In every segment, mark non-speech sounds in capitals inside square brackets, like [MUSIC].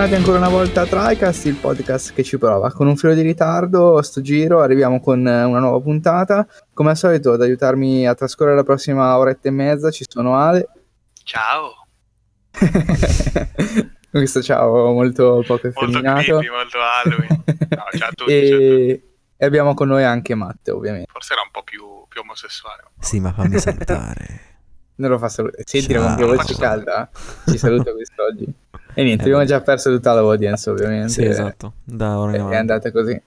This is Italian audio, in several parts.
bentornati ancora una volta a TriCast, il podcast che ci prova. Con un filo di ritardo, sto giro, arriviamo con una nuova puntata. Come al solito, ad aiutarmi a trascorrere la prossima oretta e mezza ci sono Ale. Ciao. [LAUGHS] Questo ciao molto poco effeminato. Molto creepy, molto Halloween. [LAUGHS] No, ciao a tutti. e... ciao a tutti. e abbiamo con noi anche Matte, ovviamente. Forse era un po' più, più omosessuale. Sì, ma fammi salutare. [LAUGHS] Non lo fa salutare. Senti Ciao. con che voce calda ci saluta quest'oggi. E niente, Eh, abbiamo già perso tutta l'audience, ovviamente. sì, esatto. Da ora in È avanti. andata così.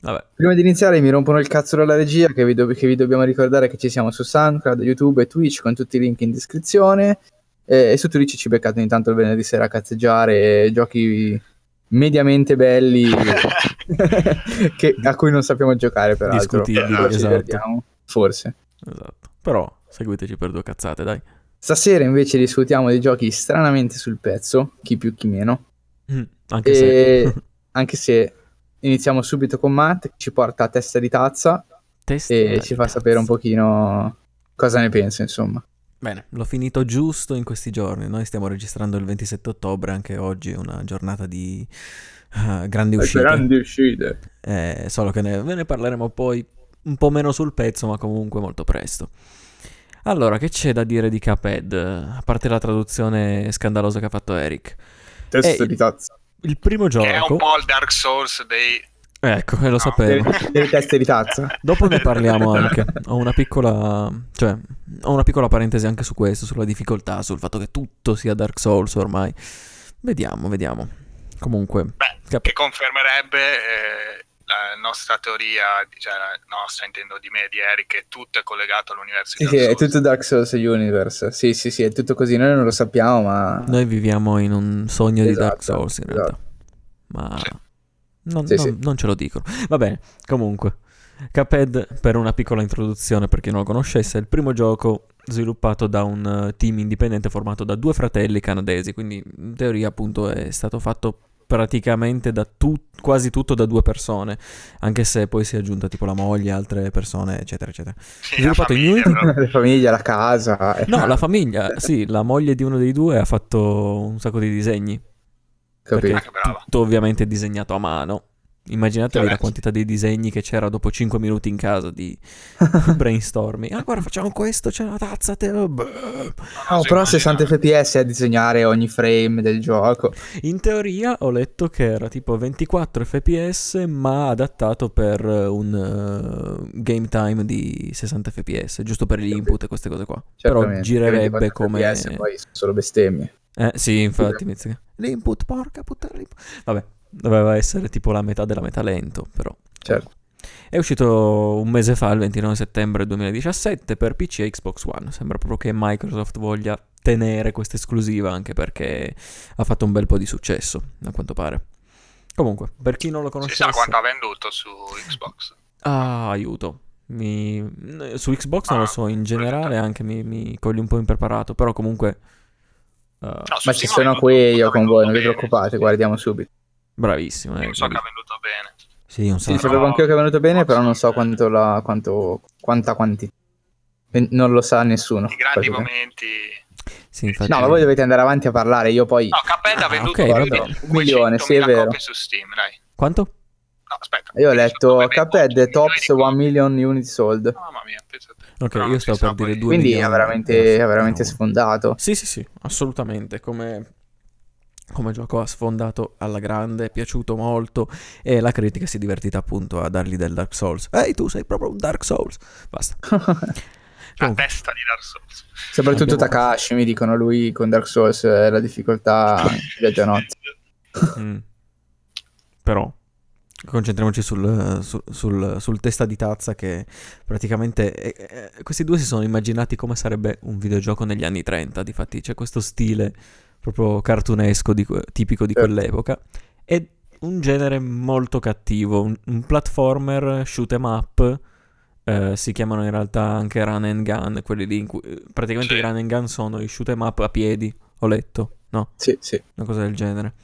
Vabbè. Prima di iniziare mi rompono il cazzo dalla regia che vi, do- che vi dobbiamo ricordare che ci siamo su SoundCloud, YouTube e Twitch con tutti i link in descrizione e, e su Twitch ci beccate ogni tanto il venerdì sera a cazzeggiare giochi mediamente belli [LAUGHS] [LAUGHS] che- a cui non sappiamo giocare peraltro. Discutibili, Però ci esatto. Forse. Esatto. Però seguiteci per due cazzate, dai. Stasera invece discutiamo di giochi stranamente sul pezzo, chi più chi meno. Mm, Anche se... [LAUGHS] Anche se iniziamo subito con Matt ci porta a testa di tazza Testa e di ci fa cazzo. sapere un pochino cosa ne pensa, insomma. Bene, l'ho finito giusto in questi giorni. Noi stiamo registrando il 27 ottobre, anche oggi è una giornata di eh, grandi uscite. Grandi uscite. Eh, solo che ne, ve ne parleremo poi un po' meno sul pezzo, ma comunque molto presto. Allora, che c'è da dire di Cuphead? A parte la traduzione scandalosa che ha fatto Eric. Testa Eh, di tazza. Il primo Che è un gioco... po' il Dark Souls dei... Ecco, lo No. sapevo. Delle, delle teste di tazza. Dopo ne [LAUGHS] parliamo anche. Ho una piccola. Cioè, ho una piccola parentesi anche su questo, sulla difficoltà, sul fatto che tutto sia Dark Souls ormai. Vediamo, vediamo. Comunque. Beh, cap- che confermerebbe eh, la nostra teoria, cioè la nostra intendo di me e di Eric, che tutto è collegato all'universo Sì, di sì, Dark è Souls. tutto Dark Souls Universe. Sì, sì, sì, è tutto così. Noi non lo sappiamo, ma... Noi viviamo in un sogno di Esatto, Dark Souls in realtà. Ma. Sì. Non, Sì, non- sì. non ce lo dicono. Va bene, comunque. Cuphead, per una piccola introduzione per chi non lo conoscesse, è il primo gioco sviluppato da un eh, team indipendente formato da due fratelli canadesi, quindi in teoria appunto è stato fatto praticamente da tu- quasi tutto da due persone, anche se poi si è aggiunta tipo la moglie, altre persone, eccetera, eccetera. Sì, la Sviluppato in famiglia, Unity? però. [LAUGHS] La famiglia, la casa... eh, No, la famiglia, sì, la moglie di uno dei due ha fatto un sacco di disegni. capito. Ah, che brava. tutto ovviamente disegnato a mano. Immaginatevi Vabbè. la quantità di disegni che c'era dopo 5 minuti in casa di [LAUGHS] brainstorming. Ah, guarda, facciamo questo, c'è la tazza. Te... No, però a 60 fps a disegnare ogni frame del gioco. In teoria ho letto che era tipo 24 fps, ma adattato per eh, un eh, game time di 60 fps, giusto per gli input e queste cose qua. Però Certamente. girerebbe 24 come... FPS, poi sono solo bestemmie. Eh, sì, infatti, L'input, porca puttana. l'input. Vabbè, doveva essere tipo la metà della metà lento, però. Certo. È uscito un mese fa, il 29 settembre 2017, per PC e Xbox One. Sembra proprio che Microsoft voglia tenere questa esclusiva, anche perché ha fatto un bel po' di successo, a quanto pare. Comunque, per chi non lo Si conoscesse... sa quanto ha venduto su Xbox. Ah, aiuto. Mi- Su Xbox non lo Ah, so, in generale anche mi, mi cogli un po' impreparato, però comunque... eh, No, Ma ci sono qui io con voi, non vi preoccupate, guardiamo subito. Bravissimo. eh, Io so che ha venduto bene. Sì, un Sì, sacco. sapevo anche io che è venuto bene, però non so quanto la, quanto, quanta quantità. Non lo sa nessuno. I grandi momenti... Sì, infatti... No, ma voi dovete andare avanti a parlare, io poi... No, Cuphead ha Ah, venduto ok, più vabbè. di Un milione, sì, è 200.000 vero. copie su Steam, dai. Quanto? No, aspetta. Io ho letto Cuphead 8 tops milioni 1 di million unit sold. copie. Mamma mia, pensate. Ok, Però io non stavo per dire poi. due Quindi milioni. è veramente, è veramente No. sfondato. Sì, sì, sì, assolutamente. Come, come gioco ha sfondato alla grande, è piaciuto molto e la critica si è divertita appunto a dargli del Dark Souls. Ehi, tu sei proprio un Dark Souls. Basta. [LAUGHS] La Comunque, testa di Dark Souls. Soprattutto Abbiamo- Takashi mi dicono lui con Dark Souls è la difficoltà [LAUGHS] viaggia notte. mm. [LAUGHS] Però concentriamoci sul, sul, sul- sul testa di tazza che praticamente eh, eh, questi due si sono immaginati come sarebbe un videogioco negli anni 30. Difatti c'è questo stile proprio cartunesco di tipico di Certo. quell'epoca. È un genere molto cattivo, un, un platformer shoot 'em up. eh, si chiamano in realtà anche run and gun, quelli lì in cui praticamente Sì. i run and gun sono i shoot 'em up a piedi, ho letto, no? Sì, sì. una cosa del genere.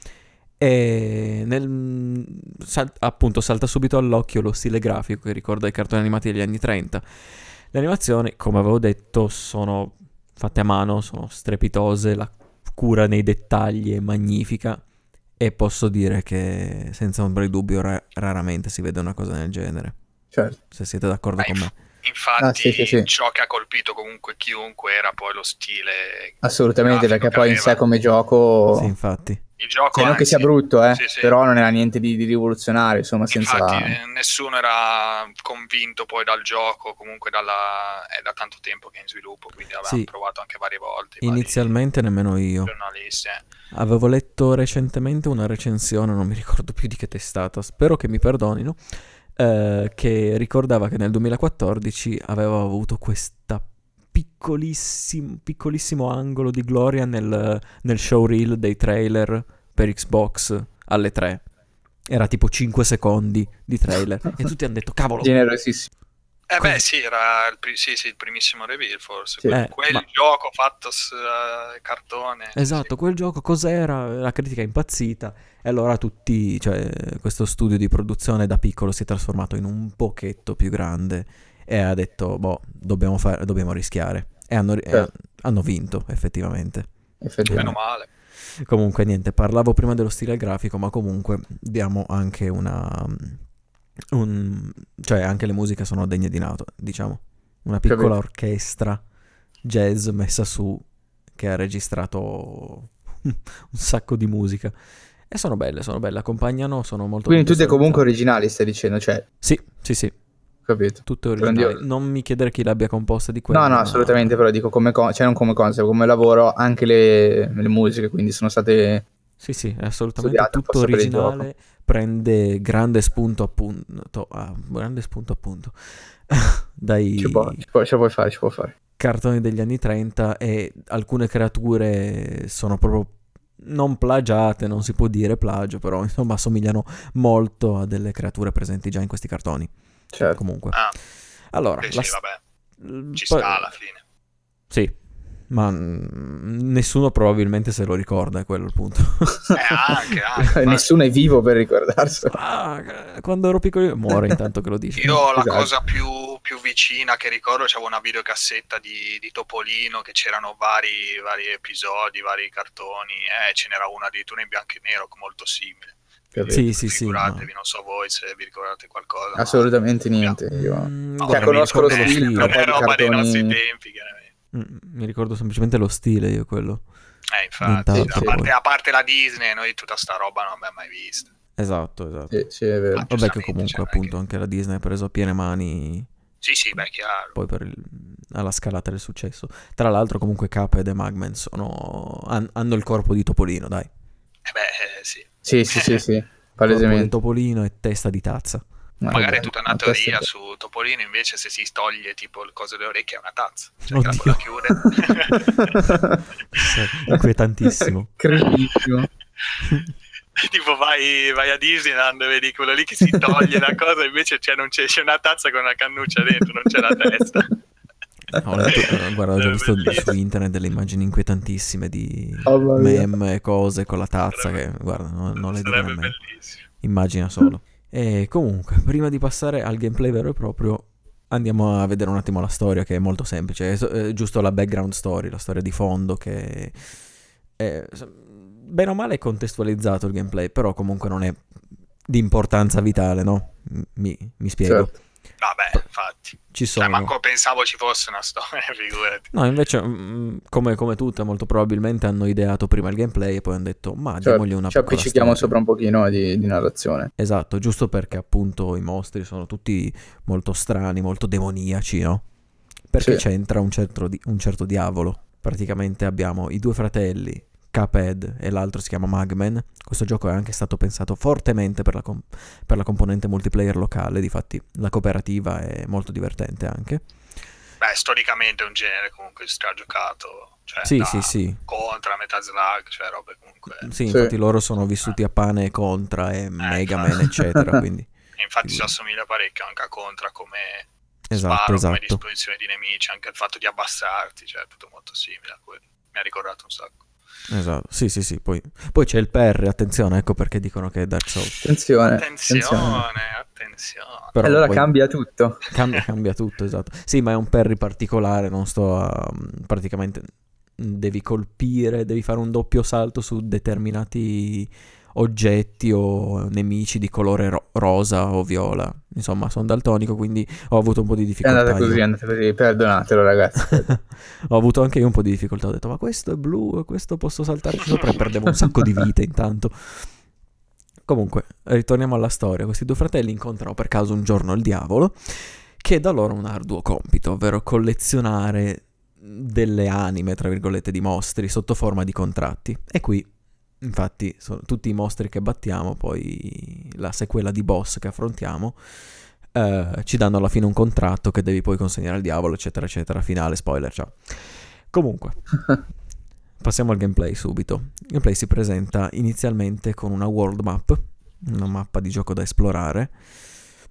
E nel, sal- appunto salta subito all'occhio lo stile grafico che ricorda i cartoni animati degli anni 30. Le animazioni, come avevo detto, sono fatte a mano, sono strepitose, la cura nei dettagli è magnifica E posso dire che senza ombra di dubbio ra- raramente si vede una cosa del genere. Certo. Se siete d'accordo Beh, con me. Infatti, Ah, sì, sì, sì. ciò che ha colpito comunque chiunque era poi lo stile. Assolutamente, perché poi in aveva. sé come gioco... Sì, infatti. Il gioco Cioè, non che anzi, sia brutto, eh, sì, sì. però non era niente di, di rivoluzionario, insomma, senza... Infatti, eh, nessuno era convinto poi dal gioco, comunque dalla... è da tanto tempo che è in sviluppo, quindi avevamo Sì. provato anche varie volte. Inizialmente nemmeno io. giornalisti, eh. Avevo letto recentemente una recensione, non mi ricordo più di che testata, spero che mi perdonino, eh, che ricordava che nel 2014 aveva avuto questa piccolissimo, piccolissimo angolo di gloria nel, nel showreel dei trailer per Xbox alle 3. Era tipo 5 secondi di trailer [LAUGHS] e tutti hanno detto cavolo, Generosissimo. Eh beh, sì, era il, pri- sì, sì, il primissimo reveal forse. Sì. Quel, Eh, quel ma- gioco fatto su eh, cartone. Esatto, quel gioco cos'era? La critica è impazzita e allora tutti, cioè questo studio di produzione da piccolo si è trasformato in un pochetto più grande e ha detto, boh, dobbiamo, fare, dobbiamo rischiare. E hanno, e Certo. hanno vinto, effettivamente. Meno Effettivamente. male. Comunque, niente, parlavo prima dello stile grafico, ma comunque diamo anche una... un- cioè, anche le musiche sono degne di nato, diciamo. Una piccola Capito. orchestra jazz messa su che ha registrato [LAUGHS] un sacco di musica. E sono belle, sono belle, accompagnano, sono molto Quindi tutte comunque originali, stai dicendo, cioè, Sì, sì, sì, capito? tutte originali. Grandioso. Non mi chiedere chi l'abbia composta di quelle. No, no, assolutamente, però dico come, co- cioè non come concept, come lavoro, anche le, le musiche, quindi sono state... Sì, sì, è assolutamente tutto originale. Prende grande spunto appunto. ah, grande spunto appunto. [LAUGHS] dai Ci può, ci può- la puoi fare, ci può fare. cartoni degli anni 30 e alcune creature sono proprio non plagiate, non si può dire plagio, però insomma assomigliano molto a delle creature presenti già in questi cartoni. Certo. Comunque. Ah, Allora, sì, la sì, vabbè, ci poi- sta alla fine. Sì, ma nessuno probabilmente se lo ricorda, è quello il punto. Eh, anche, [LAUGHS] anche. Nessuno è vivo per ricordarselo. Ah, quando ero piccolo muore [LAUGHS] intanto che lo dici. Io la Esatto. cosa più, più vicina che ricordo c'avevo una videocassetta di, di Topolino che c'erano vari, vari episodi, vari cartoni, eh, ce n'era una addirittura in bianco e nero molto simile. Capito? Sì, sì, sì. Figuratevi, ma- non so voi se vi ricordate qualcosa. ma- Assolutamente niente. Io... Mm, Cioè, guarda, mi conosco lo ricordo stile, stile. però poi roba dei nostri tempi, chiaramente. Mm, Mi ricordo semplicemente lo stile io quello. Eh, infatti, Nient'altro a, parte, a parte la Disney, noi tutta sta roba non l'abbiamo mai vista. Esatto, esatto. Sì, sì, è vero. Ah, Vabbè che comunque cioè, appunto che- anche la Disney ha preso a piene mani Sì, sì, beh, chiaro. poi per il- alla scalata del successo. Tra l'altro comunque Cuphead e Magman sono, han- hanno il corpo di Topolino, dai. Eh beh, eh, sì. Sì, sì, sì, sì, [LAUGHS] palesemente. Topolino e testa di tazza. Ma Magari è tutta una teoria su Topolino, invece se si toglie tipo il coso delle orecchie è una tazza. Cioè Oddio. la chiude. Inquietantissimo. [LAUGHS] Credibile. [LAUGHS] tipo vai, vai a Disneyland e vedi quello lì che si toglie la cosa, invece non c'è, c'è una tazza con una cannuccia dentro, non c'è la testa. Ho letto- eh, guarda, ho già visto su internet delle immagini inquietantissime di mia. meme e cose con la tazza che, Sarebbe- guarda, non, non le dico bellissimo. Immagina solo. E comunque, prima di passare al gameplay vero e proprio, andiamo a vedere un attimo la storia che è molto semplice. È, è giusto la background story, la storia di fondo che è, bene o male è contestualizzato il gameplay, però comunque non è di importanza vitale, no? Mi, mi spiego. Certo. Vabbè, infatti. Ci Cioè, sono. manco pensavo ci fosse una storia, [LAUGHS] figurati. No, invece, mm, come, come tutte, molto probabilmente hanno ideato prima il gameplay e poi hanno detto, ma Certo, diamogli una ci piccola appiccichiamo storia." sopra un pochino di, di narrazione. Esatto, giusto perché appunto i mostri sono tutti molto strani, molto demoniaci, no? Perché Sì. c'entra un certo, di- un certo diavolo. Praticamente abbiamo i due fratelli, Cuphead e l'altro si chiama Magman. Questo gioco è anche stato pensato fortemente per la, com- per la componente multiplayer locale, difatti la cooperativa è molto divertente anche. Beh, storicamente è un genere comunque stragiocato. Cioè, Sì, da sì, sì. Contra, Metal Slug, cioè robe comunque... Sì, Sì. infatti loro sono vissuti a pane e contra e Mega Man, eccetera, [LAUGHS] quindi... E infatti si assomiglia parecchio anche a Contra come Esatto, sparo, come esatto. disposizione di nemici, anche il fatto di abbassarti, cioè è tutto molto simile a quello. Mi ha ricordato un sacco. Esatto, sì, sì, sì. Poi, poi c'è il PR, attenzione, ecco perché dicono che è Dark Souls. Attenzione, Attenzione, attenzione. attenzione. Però allora poi cambia tutto. cambia, cambia tutto, esatto. Sì, ma è un parry particolare, non sto a... praticamente devi colpire, devi fare un doppio salto su determinati oggetti o nemici di colore ro- rosa o viola. Insomma, sono daltonico, quindi ho avuto un po' di È difficoltà. andata così, è andata così, perdonatelo ragazzi. [LAUGHS] ho avuto anche io un po' di difficoltà. Ho detto, ma questo è blu questo posso saltarci sopra e perdevo un sacco di vite intanto. Comunque, ritorniamo alla storia. Questi due fratelli incontrano per caso un giorno il diavolo, che dà loro un arduo compito, ovvero collezionare delle anime, tra virgolette, di mostri sotto forma di contratti. E qui, infatti, sono tutti i mostri che battiamo, poi la sequela di boss che affrontiamo, eh, ci danno alla fine un contratto che devi poi consegnare al diavolo, eccetera, eccetera. Finale, spoiler, ciao. Comunque, [LAUGHS] passiamo al gameplay subito. Il gameplay si presenta inizialmente con una world map, una mappa di gioco da esplorare.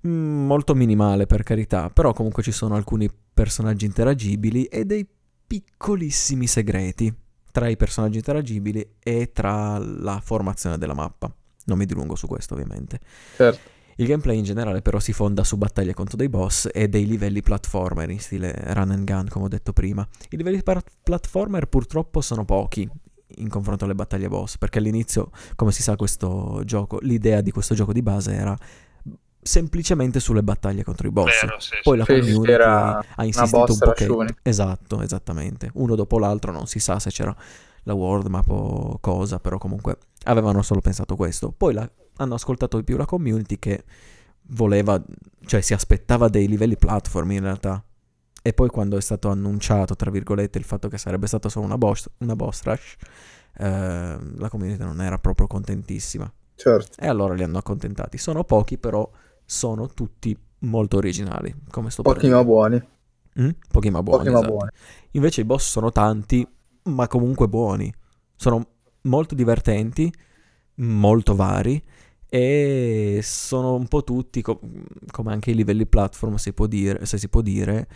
Mm, Molto minimale per carità, però comunque ci sono alcuni personaggi interagibili e dei piccolissimi segreti tra i personaggi interagibili e tra la formazione della mappa. Non mi dilungo su questo ovviamente. certo. Il gameplay in generale però si fonda su battaglie contro dei boss e dei livelli platformer in stile run and gun come ho detto prima. I livelli platformer purtroppo sono pochi in confronto alle battaglie boss perché all'inizio come si sa questo gioco, l'idea di questo gioco di base era semplicemente sulle battaglie contro i boss. Vero, sì, Poi sì. la Sì, sì, community era ha insistito un po'. Esatto, esattamente. Uno dopo l'altro non si sa se c'era la world map o cosa, però comunque avevano solo pensato questo. Poi la- hanno ascoltato di più la community che voleva, cioè si aspettava dei livelli platform in realtà. E poi quando è stato annunciato, tra virgolette, il fatto che sarebbe stata solo una boss, una boss rush, eh, la community non era proprio contentissima. certo. E allora li hanno accontentati. Sono pochi, però sono tutti molto originali, come sto Pochi ma buoni. Mm? Pochi ma buoni. Pochi ma esatto. buoni. Invece i boss sono tanti, ma comunque buoni. Sono molto divertenti, molto vari e sono un po' tutti, co- come anche i livelli platform, si può dire, se si può dire,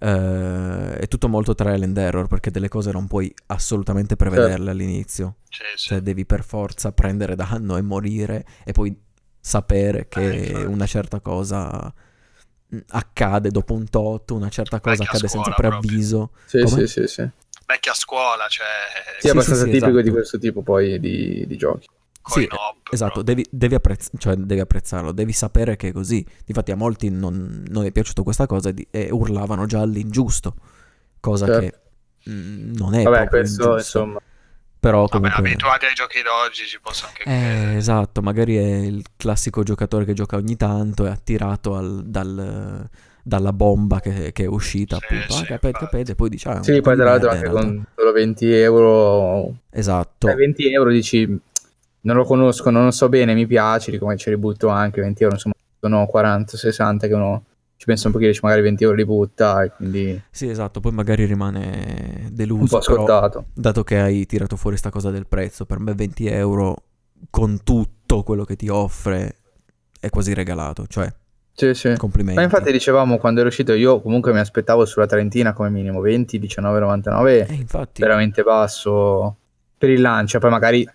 eh, è tutto molto trial and error perché delle cose non puoi assolutamente prevederle all'inizio. Sì, sì. Cioè devi per forza prendere danno e morire e poi sapere Eh, che infatti. una certa cosa mm, accade dopo un tot, una certa cosa Vecchia accade senza preavviso. Sì, Come? sì, sì, sì. Vecchia scuola, cioè... Sì, Sì, è abbastanza sì, tipico esatto. di questo tipo poi di, di giochi. Sì, coin op, Esatto, proprio. devi, devi apprezz- cioè, devi apprezzarlo, devi sapere che è così. Difatti a molti non, non è piaciuta questa cosa e, di- e urlavano già all'ingiusto, cosa Certo. che mm, non è Vabbè, questo ingiusto. insomma. Però Vabbè, comunque... abituati ai giochi d'oggi ci posso anche Eh, credere. esatto, magari è il classico giocatore che gioca ogni tanto, è attirato al- dal- dalla bomba che, che è uscita, Sì, appunto. sì, ah, capete, capete, poi dice... Ah, un Sì, poi tra l'altro merda, anche con solo 20 euro... Esatto. Eh, 20 euro dici, non lo conosco, non lo so bene, mi piace, dico, ma ci ributto anche 20 euro, insomma, sono 40, 60 che uno ci pensa un pochino, dice magari 20 euro li butta, e quindi Sì, esatto, poi magari rimane un deluso, po' però scontato. dato che hai tirato fuori sta cosa del prezzo, per me 20 euro con tutto quello che ti offre è quasi regalato, cioè Sì, sì. complimenti. Ma infatti dicevamo quando ero uscito io comunque mi aspettavo sulla Trentina come minimo 20, 19,99, Eh, infatti, veramente basso per il lancio, poi magari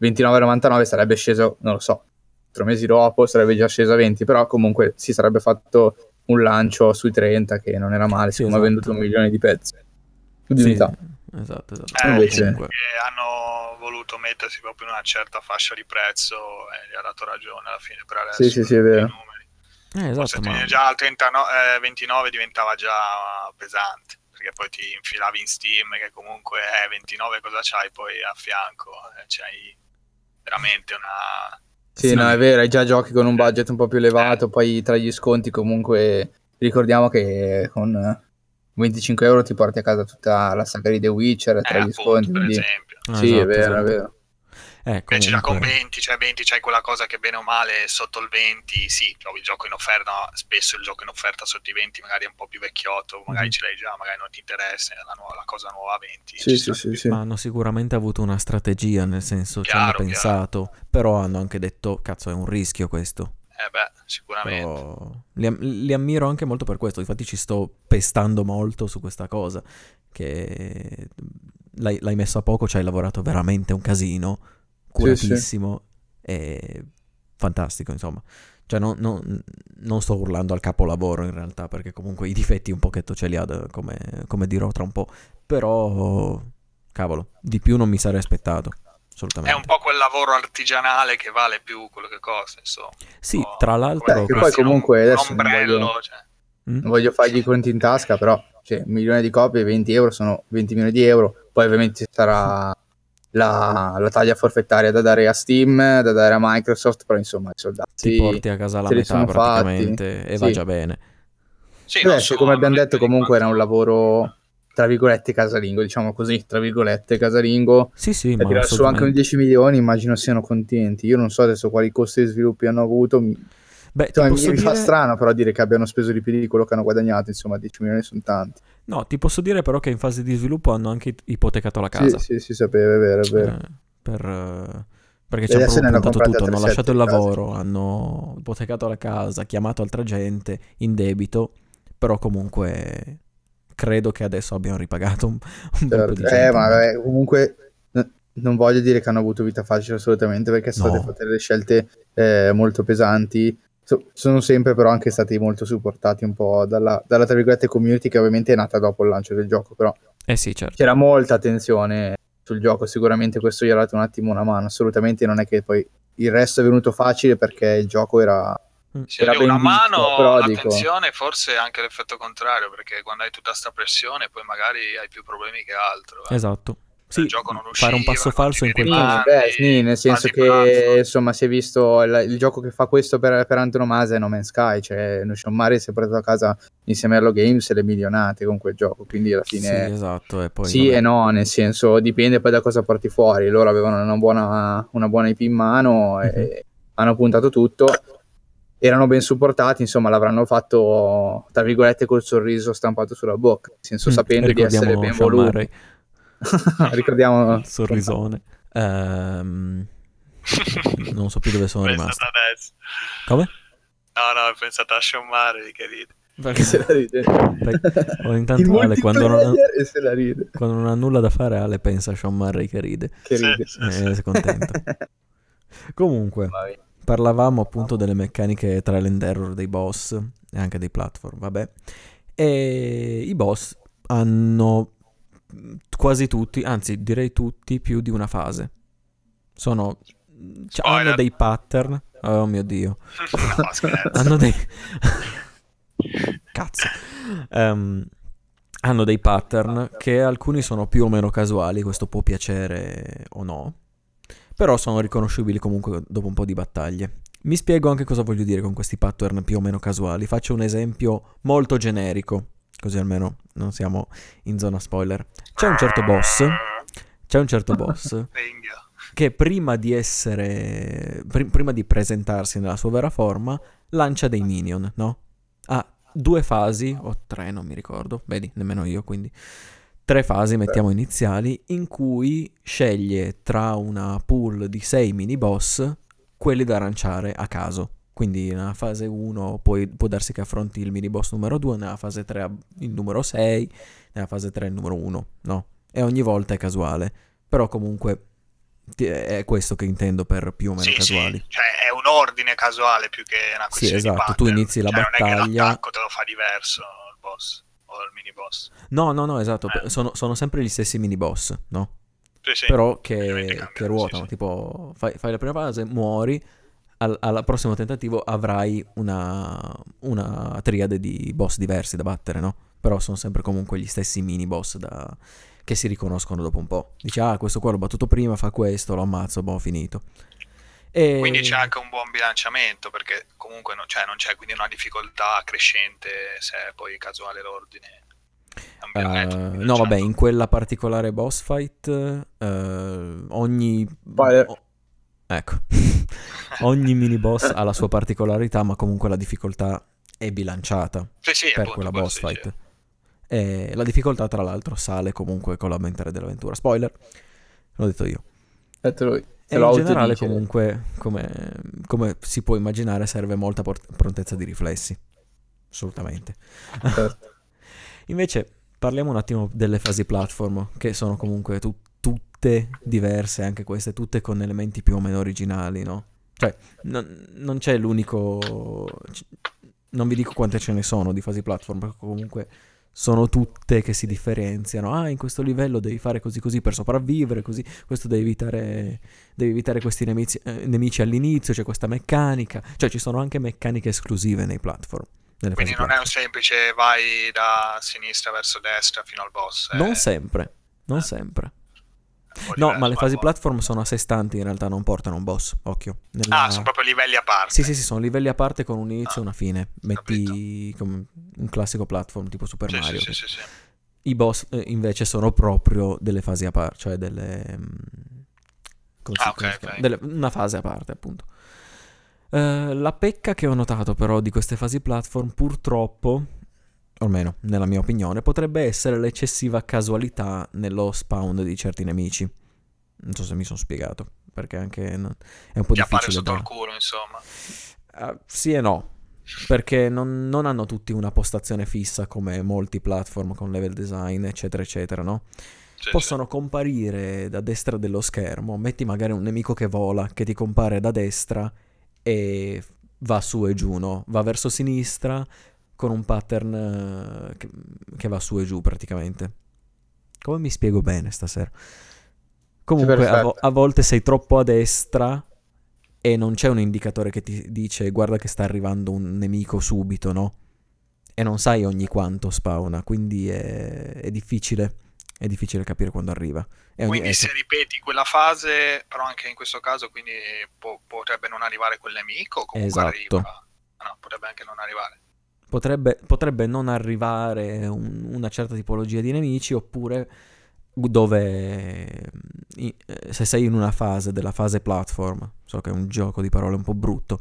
29,99 sarebbe sceso, non lo so, tre mesi dopo sarebbe già sceso a 20, però comunque si sarebbe fatto un lancio sui 30 che non era male, Sì, siccome ha esatto. venduto un milione di pezzi. Di sì, unità. esatto, esatto. Eh, invece- hanno voluto mettersi proprio in una certa fascia di prezzo e gli ha dato ragione alla fine per adesso. Sì, sì, sì, è vero. i numeri. Eh, esatto, ma... già al 39, eh, 29 diventava già pesante perché poi ti infilavi in Steam che comunque eh, 29 cosa c'hai poi a fianco Eh, c'hai veramente una Sì, Sì. no, è vero, hai già giochi con un budget un po' più elevato, poi tra gli sconti comunque ricordiamo che con eh, 25 euro ti porti a casa tutta la saga di The Witcher tra eh, gli appunto, sconti, per quindi esempio Ah, sì, è esatto, vero, esatto. è vero. Eh, invece già con comunque- 20 cioè 20 c'hai quella cosa che bene o male sotto il 20 sì trovi il gioco in offerta spesso il gioco in offerta sotto i 20 magari è un po' più vecchiotto magari Mhm. ce l'hai già magari non ti interessa la, nuova- la cosa nuova a 20 Sì, ci sì, sì, sì. Ma hanno sicuramente avuto una strategia, nel senso ci Chiaro, hanno pensato, però hanno anche detto, cazzo, è un rischio questo. eh beh sicuramente Però li, am- li ammiro anche molto per questo, infatti ci sto pestando molto su questa cosa, che l'hai, l'hai messo a poco, ci hai lavorato veramente un casino, curatissimo e fantastico, insomma. Cioè non, non- non sto urlando al capolavoro in realtà, perché comunque i difetti un pochetto ce li ha, come, come dirò tra un po', però cavolo, di più non mi sarei aspettato. assolutamente. È un po' quel lavoro artigianale che vale più quello che costa, insomma. Sì, tra l'altro... Beh, che poi comunque un, adesso un non ombrello, voglio- cioè. Non voglio fargli i conti in tasca, però cioè, un milione di copie, 20 euro sono 20 milioni di euro. Poi ovviamente sarà la, la taglia forfettaria da dare a Steam, da dare a Microsoft, però insomma i soldati... Ti porti a casa la metà sono fatti. praticamente e va Sì. già bene. Sì, Beh, so, come abbiamo detto comunque era un lavoro tra virgolette casalingo, diciamo così, tra virgolette casalingo. Sì, sì, Per ma tirare su anche un assolutamente. 10 milioni immagino siano contenti. Io non so adesso quali costi di sviluppo hanno avuto, Beh, ti insomma, mi- mi fa dire... strano però dire che abbiano speso di più di quello che hanno guadagnato, insomma 10 milioni sono tanti. No, ti posso dire però che in fase di sviluppo hanno anche ipotecato la casa. Sì, sì, si sapeva, è vero, è vero. Eh, per, eh, perché ci hanno puntato tutto, hanno lasciato il lavoro, hanno ipotecato la casa, chiamato altra gente in debito, però comunque credo che adesso abbiano ripagato un, un bel po' di Certo. gente. Eh, ma vabbè, comunque non voglio dire che hanno avuto vita facile assolutamente perché sono state No. fatte delle scelte eh, molto pesanti. So- sono sempre però anche stati molto supportati un po' dalla, dalla tra virgolette community che ovviamente è nata dopo il lancio del gioco, però Eh sì, certo. c'era molta attenzione sul gioco, sicuramente questo gli ha dato un attimo una mano, assolutamente non è che poi il resto è venuto facile perché il gioco era... Sì, Era una visto, mano, però dico- l'attenzione forse è anche l'effetto contrario, perché quando hai tutta sta pressione poi magari hai più problemi che altro. eh. Esatto. Sì, il gioco non fare un passo falso in quel caso. Beh, sì, nel senso che pazzo. insomma si è visto il, il gioco che fa questo per, per antonomasia è No Man's Sky, cioè Notion Mari si è portato a casa insieme a Hello Games le milionate con quel gioco, quindi alla Sì, fine esatto. E poi, sì e no, nel senso dipende poi da cosa porti fuori, loro avevano una buona, una buona IP in mano e hanno puntato tutto, erano ben supportati, insomma l'avranno fatto tra virgolette col sorriso stampato sulla bocca, nel senso Mm, sapendo di essere ben voluti. [LAUGHS] Ricordiamo sorrisone. Ehm, non so più dove sono rimasto. Come? No, no, ho pensato a Sean Murray che ride. che se la ride. Perché- o intanto Il Ale, quando non, ha, e se la ride. quando non ha nulla da fare, Ale pensa a Sean Murray che ride. Che Sì, ride. sì, sì. Eh, sei contento. Comunque, Vai. parlavamo appunto delle meccaniche trial and error dei boss e anche dei platform, vabbè. E i boss hanno quasi tutti, anzi direi tutti, più di una fase. Sono... cioè, hanno Spoiler. dei pattern. Oh mio dio. no, [LAUGHS] hanno dei... [LAUGHS] Cazzo. Ehm, hanno dei pattern che alcuni sono più o meno casuali, questo può piacere o no, però sono riconoscibili comunque dopo un po' di battaglie. Mi spiego anche cosa voglio dire con questi pattern più o meno casuali. Faccio un esempio molto generico, così almeno non siamo in zona spoiler. C'è un certo boss, c'è un certo boss [LAUGHS] che prima di essere pri- prima di presentarsi nella sua vera forma lancia dei minion, no? Ha due fasi o tre, non mi ricordo, vedi, nemmeno io, quindi tre fasi mettiamo iniziali in cui sceglie tra una pool di sei mini boss quelli da lanciare a caso. Quindi nella fase 1 puoi- può darsi che affronti il mini boss numero 2, nella fase 3 il numero 6, nella fase 3 il numero 1, no? E ogni volta è casuale. Però comunque è questo che intendo per più o meno Sì, casuali. sì, cioè è un ordine casuale più che una Sì, questione di esatto, tu inizi la Cioè, Non è battaglia- che l'attacco te lo fa diverso il boss o il mini boss. No, no, no, esatto. Eh. Sono, sono sempre gli stessi mini boss, no? Sì, sì, Però che, che ruotano. sì, sì. Tipo, fai, fai la prima fase, muori. Al, al prossimo tentativo avrai una, una triade di boss diversi da battere, no? Però sono sempre comunque gli stessi mini boss da- che si riconoscono dopo un po'. Dici, ah, questo qua l'ho battuto prima, fa questo, lo ammazzo, boh, finito. E... Quindi c'è anche un buon bilanciamento perché comunque non, cioè, non c'è quindi una difficoltà crescente se è poi casuale l'ordine. Eh, bilanciamento no, vabbè, in quella particolare boss fight, eh, ogni. Spoiler. o- ecco. [LAUGHS] ogni mini boss ha la sua particolarità, ma comunque la difficoltà è bilanciata Sì, sì, per appunto, quella boss sì, fight. sì. E la difficoltà, tra l'altro, sale comunque con l'aumentare dell'avventura. Spoiler, l'ho detto io. Detto lui. Se E lo in generale, autodice. comunque, come, come si può immaginare, serve molta por- prontezza di riflessi. Assolutamente. Certo. [LAUGHS] Invece parliamo un attimo delle fasi platform, che sono comunque tu- tutte diverse, anche queste, tutte con elementi più o meno originali, no? Cioè, non, non c'è l'unico... Non vi dico quante ce ne sono di fasi platform, perché comunque sono tutte che si differenziano. Ah, in questo livello devi fare così così per sopravvivere, così questo devi evitare, devi evitare questi nemici, eh, nemici all'inizio, c'è questa meccanica, cioè ci sono anche meccaniche esclusive nei platform. Quindi non è un platform. semplice vai da sinistra verso destra fino al boss. Non è sempre, non eh. sempre. Po' No, ma le fasi boss. platform sono a sé stanti, in realtà non portano un boss, occhio. Nella- Ah, sono proprio livelli a parte. Sì, sì, sì, sono livelli a parte con un inizio e Ah, una fine. Metti come un classico platform tipo Super Sì, Mario. sì, sì, sì, sì. I boss eh, invece sono proprio delle fasi a parte, cioè delle... mm, Ah, come ok, si chiama? ok. Delle- una fase a parte, appunto. Eh, la pecca che ho notato però di queste fasi platform, purtroppo, o almeno nella mia opinione, potrebbe essere l'eccessiva casualità nello spawn di certi nemici. Non so se mi sono spiegato, perché anche no- è un po' Ti difficile sotto da... il culo, insomma. Ah, sì e no, perché non, non hanno tutti una postazione fissa come molti platform con level design, eccetera, eccetera, no? Sì, Possono comparire da destra dello schermo, metti magari un nemico che vola, che ti compare da destra e va su e giù, no? Va verso sinistra con un pattern eh, che, che va su e giù praticamente. Come mi spiego bene stasera? Comunque a, vo- a volte sei troppo a destra e non c'è un indicatore che ti dice guarda che sta arrivando un nemico subito, no? E non sai ogni quanto spawna, quindi è, è difficile, è difficile capire quando arriva. E ogni- Quindi ecco, se ripeti quella fase, però anche in questo caso, quindi po- potrebbe non arrivare quel nemico, o comunque Esatto. arriva. Ah, No, potrebbe anche non arrivare. Potrebbe, potrebbe non arrivare un- una certa tipologia di nemici oppure dove i- eh, se sei in una fase della fase platform, so che è un gioco di parole un po' brutto,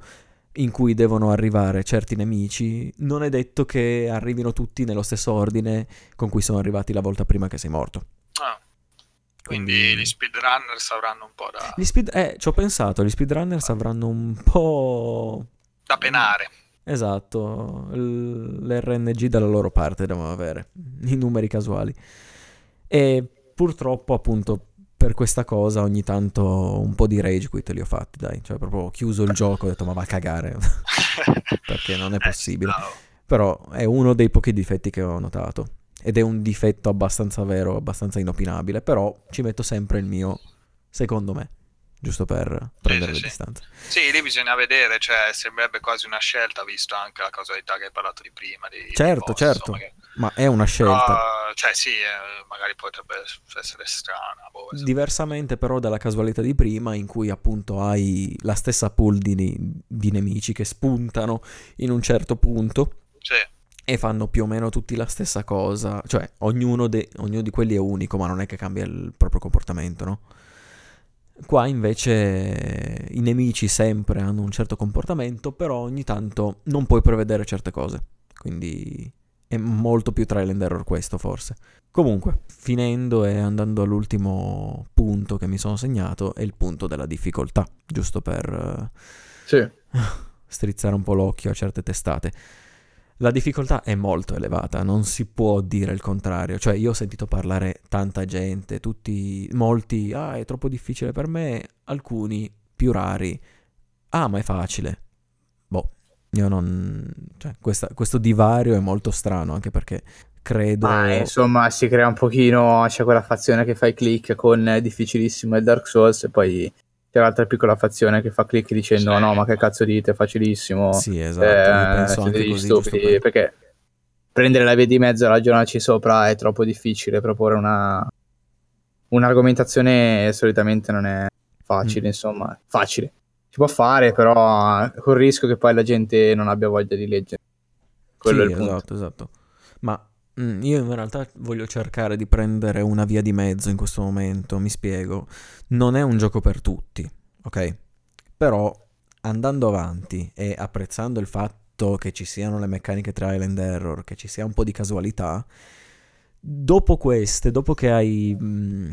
in cui devono arrivare certi nemici, non è detto che arrivino tutti nello stesso ordine con cui sono arrivati la volta prima che sei morto. Ah, quindi Quindi- gli speedrunners avranno un po' da, Gli speed- eh, ci ho pensato, gli speedrunners avranno un po'... da penare. Esatto, l'RNG dalla loro parte devono avere, i numeri casuali. E purtroppo appunto per questa cosa ogni tanto un po' di rage quit li ho fatti, dai, cioè proprio ho chiuso il gioco e ho detto ma va a cagare, [LAUGHS] perché non è Eh, possibile. Però è uno dei pochi difetti che ho notato. Ed è un difetto abbastanza vero, abbastanza inopinabile, però ci metto sempre il mio, secondo me, giusto per prendere sì, le sì. distanze. Sì, lì bisogna vedere, cioè sembrerebbe quasi una scelta, visto anche la causalità che hai parlato di prima. Di, Certo, boss, certo, insomma, che- ma è una scelta. Però, cioè sì, eh, magari potrebbe essere strana. boh, esatto. Diversamente però dalla casualità di prima in cui appunto hai la stessa pool di, di nemici che spuntano in un certo punto Sì, e fanno più o meno tutti la stessa cosa, cioè ognuno, de- ognuno di quelli è unico ma non è che cambia il proprio comportamento, no? Qua invece i nemici sempre hanno un certo comportamento, però ogni tanto non puoi prevedere certe cose, quindi è molto più trial and error questo forse. Comunque, finendo e andando all'ultimo punto che mi sono segnato, è il punto della difficoltà, giusto per eh, Sì. [LAUGHS] strizzare un po' l'occhio a certe testate. La difficoltà è molto elevata, non si può dire il contrario. Cioè, io ho sentito parlare tanta gente, tutti, molti, ah, è troppo difficile per me, alcuni più rari, ah, ma è facile. Boh, io non... Cioè, questa- questo divario è molto strano, anche perché credo... Ma insomma si crea un pochino, c'è quella fazione che fa i click con difficilissimo e Dark Souls e poi c'è l'altra piccola fazione che fa click dicendo Sì. no ma che cazzo dite, è facilissimo. Sì, esatto, Eh, degli stupidi, per- perché prendere la via di mezzo e ragionarci sopra è troppo difficile, proporre una un'argomentazione solitamente non è facile, Mm. insomma, facile. Si può fare, però col rischio che poi la gente non abbia voglia di leggere. Quello Sì, è il punto. esatto, esatto. Ma mm, io in realtà voglio cercare di prendere una via di mezzo in questo momento, mi spiego. Non è un gioco per tutti, ok? Però andando avanti e apprezzando il fatto che ci siano le meccaniche trial and error, che ci sia un po' di casualità, dopo queste, dopo che hai, mm,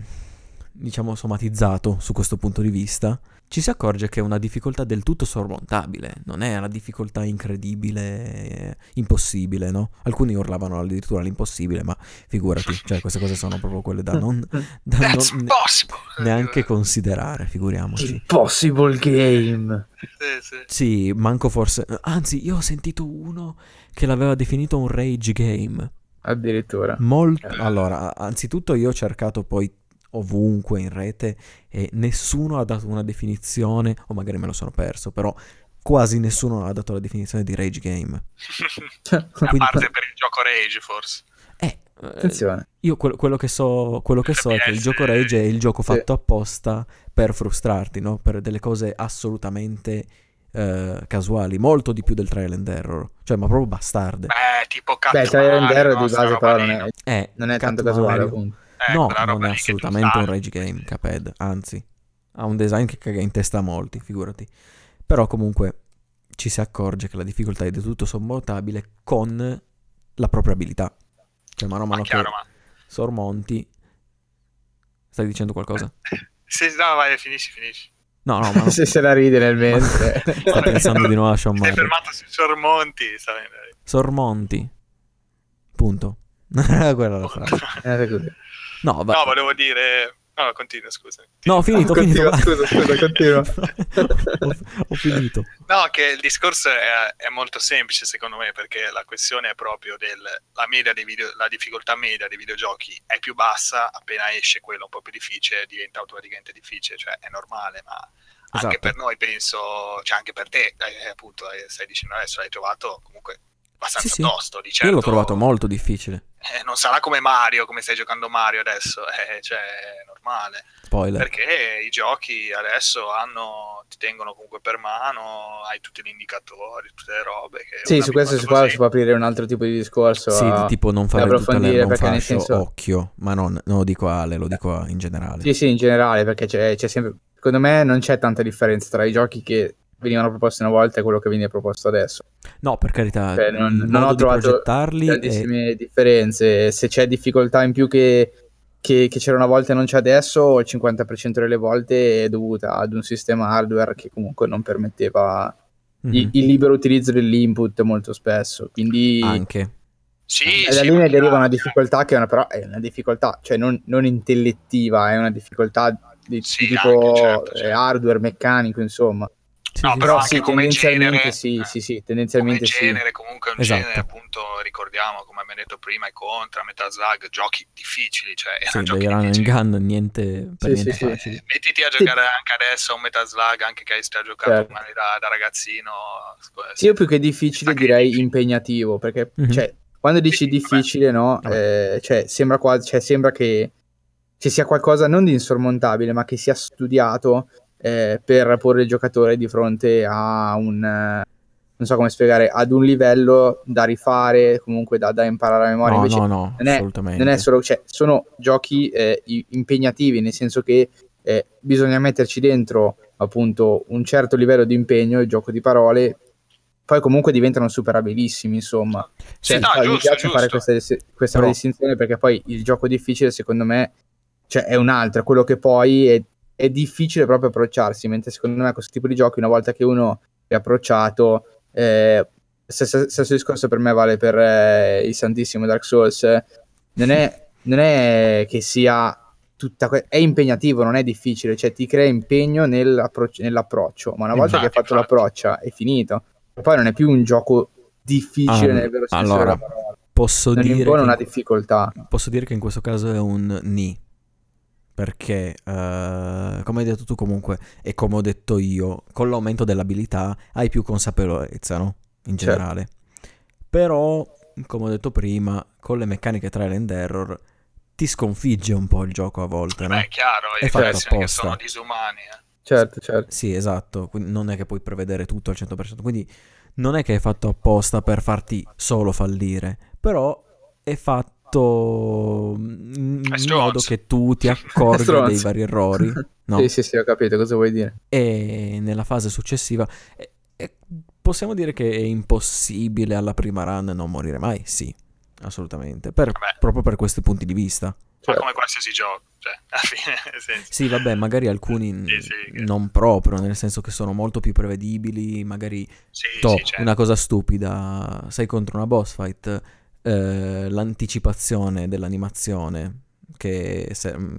diciamo, somatizzato su questo punto di vista, ci si accorge che è una difficoltà del tutto sormontabile, non è una difficoltà incredibile, impossibile, no? Alcuni urlavano addirittura l'impossibile, ma figurati, cioè queste cose sono proprio quelle da non, da That's non- possible! neanche considerare, figuriamoci. Impossible game. Sì, sì. Sì, manco forse... Anzi, io ho sentito uno che l'aveva definito un rage game. addirittura. Molto... Eh. Allora, anzitutto io ho cercato poi ovunque in rete e nessuno ha dato una definizione, o magari me lo sono perso, però quasi nessuno ha dato la definizione di rage game. [LAUGHS] A Quindi- parte per il gioco Rage, forse. Eh, eh, Attenzione. io quello, quello che so, quello che so è che il gioco rage è il gioco sì. fatto apposta per frustrarti, no? Per delle cose assolutamente eh, casuali, molto di più del trial and error, cioè ma proprio bastarde. Beh, tipo Cat Beh, Trial and Error no, di base però non no? è, Eh, non è tanto casuale, appunto. Eh, no, non è che assolutamente un rage game, Cuphead, anzi, ha un design che caga in testa a molti, figurati. Però comunque ci si accorge che la difficoltà è di tutto sommotabile con la propria abilità. Cioè, mano a Ma mano che chiaro, ma... sormonti... Stai dicendo qualcosa? [LAUGHS] Sì, no, vai, finisci, finisci. No, no, [LAUGHS] ma Se se la ride nel mentre. [LAUGHS] sta pensando di nuovo a Sean Sei Murray. fermato sui sormonti. Sormonti. Punto. Quella la frase. Eh, così. No, va- No, volevo dire... No, continua, scusa. No, ho finito, ho finito. Scusa, scusa, continua. [LAUGHS] ho, ho finito. No, che il discorso è, è molto semplice secondo me, perché la questione è proprio del la, media dei video, la difficoltà media dei videogiochi è più bassa, appena esce quello un po' più difficile diventa automaticamente difficile, cioè è normale, ma anche Esatto. per noi penso, cioè anche per te, eh, appunto, eh, stai dicendo adesso l'hai trovato comunque abbastanza Sì, sì. tosto, di Io certo. l'ho trovato molto difficile. Eh, non sarà come Mario, come stai giocando Mario adesso, [LAUGHS] eh, cioè è normale. Spoiler. Perché i giochi adesso hanno, ti tengono comunque per mano, hai tutti gli indicatori, tutte le robe. Che Sì, su questo si può, si può aprire un altro tipo di discorso. Sì, a- tipo non fare tutta perché nel fascio, senso- occhio, ma non, non lo dico a Ale, lo dico a- in generale. Sì, sì, in generale, perché c'è, c'è sempre... Secondo me non c'è tanta differenza tra i giochi che venivano proposti una volta e quello che viene proposto adesso. No, per carità, Cioè, non, non ho trovato è... grandissime differenze. Se c'è difficoltà in più che, che- che c'era una volta e non c'è adesso, il 50% delle volte è dovuta ad un sistema hardware che comunque non permetteva Mhm. il, il libero utilizzo dell'input molto spesso. Quindi Anche. Sì, e da sì, lì ne deriva una difficoltà che è una, però è una difficoltà, cioè non, non intellettiva, è una difficoltà di, Sì, di tipo anche, certo, eh, certo. hardware, meccanico, insomma. Sì, No, sì, però sì. sì, come tendenzialmente genere, sì, eh, sì, sì, come tendenzialmente sì. genere comunque è un Esatto. genere appunto ricordiamo come abbiamo detto prima i Contra, Metal Slug giochi difficili cioè Sì, erano [LAUGHS] giochi run and gun, niente, per Sì, niente sì, sì. facili. mettiti a giocare anche adesso a un Metal Slug anche che hai già giocato Certo. magari da, da ragazzino Sì, io più che difficile direi difficile. impegnativo, perché Mhm. cioè, quando dici Sì, difficile, no, eh, cioè, sembra quasi, cioè, sembra che ci sia qualcosa non di insormontabile, ma che sia studiato eh, per porre il giocatore di fronte a un, eh, non so come spiegare, ad un livello da rifare, comunque da, da imparare a memoria. No, Invece no, no, non è- assolutamente. non è solo, cioè, sono giochi eh, impegnativi, nel senso che eh, bisogna metterci dentro appunto un certo livello di impegno, il gioco di parole, poi comunque diventano superabilissimi, insomma. Sì, Cioè, no, fa- mi giusto, piace fare giusto. questa, questa Però- distinzione perché poi il gioco difficile, secondo me, cioè, è un altro, è quello che poi è, è difficile proprio approcciarsi, mentre secondo me questo tipo di giochi, una volta che uno è approcciato, eh, stesso, stesso discorso per me vale per eh, il Santissimo Dark Souls, non è, non è che sia tutta que- è impegnativo, non è difficile, cioè ti crea impegno nell'appro- nell'approccio, ma una volta che hai Infatti, fatto infatti. l'approccio è finito. Poi non è più un gioco difficile Ah, nel vero senso allora, della parola. Posso Non dire, impone che una difficoltà. posso dire che in questo caso è un ni. Perché, eh, come hai detto tu comunque, e come ho detto io, con l'aumento dell'abilità hai più consapevolezza, no? In Certo. generale. Però, come ho detto prima, con le meccaniche trial and error ti sconfigge un po' il gioco a volte, no? Beh, è chiaro, È fatto apposta. sono disumani. eh. Certo, certo. Sì, esatto, quindi non è che puoi prevedere tutto al 100%, quindi non è che è fatto apposta per farti solo fallire, però è fatto in È modo stronzo. che tu ti accorgi dei vari errori, [LAUGHS] no? Sì, sì, sì, ho capito cosa vuoi dire. E nella fase successiva e- e possiamo dire che è impossibile alla prima run non morire mai? Sì, assolutamente, per- proprio per questi punti di vista. Ma Certo. come qualsiasi gioco, cioè, alla fine, [LAUGHS] senso. Sì, vabbè, magari alcuni Sì, sì, non proprio, nel senso che sono molto più prevedibili, magari Sì, sì, certo. una cosa stupida, sei contro una boss fight, eh, l'anticipazione dell'animazione, che se- mh,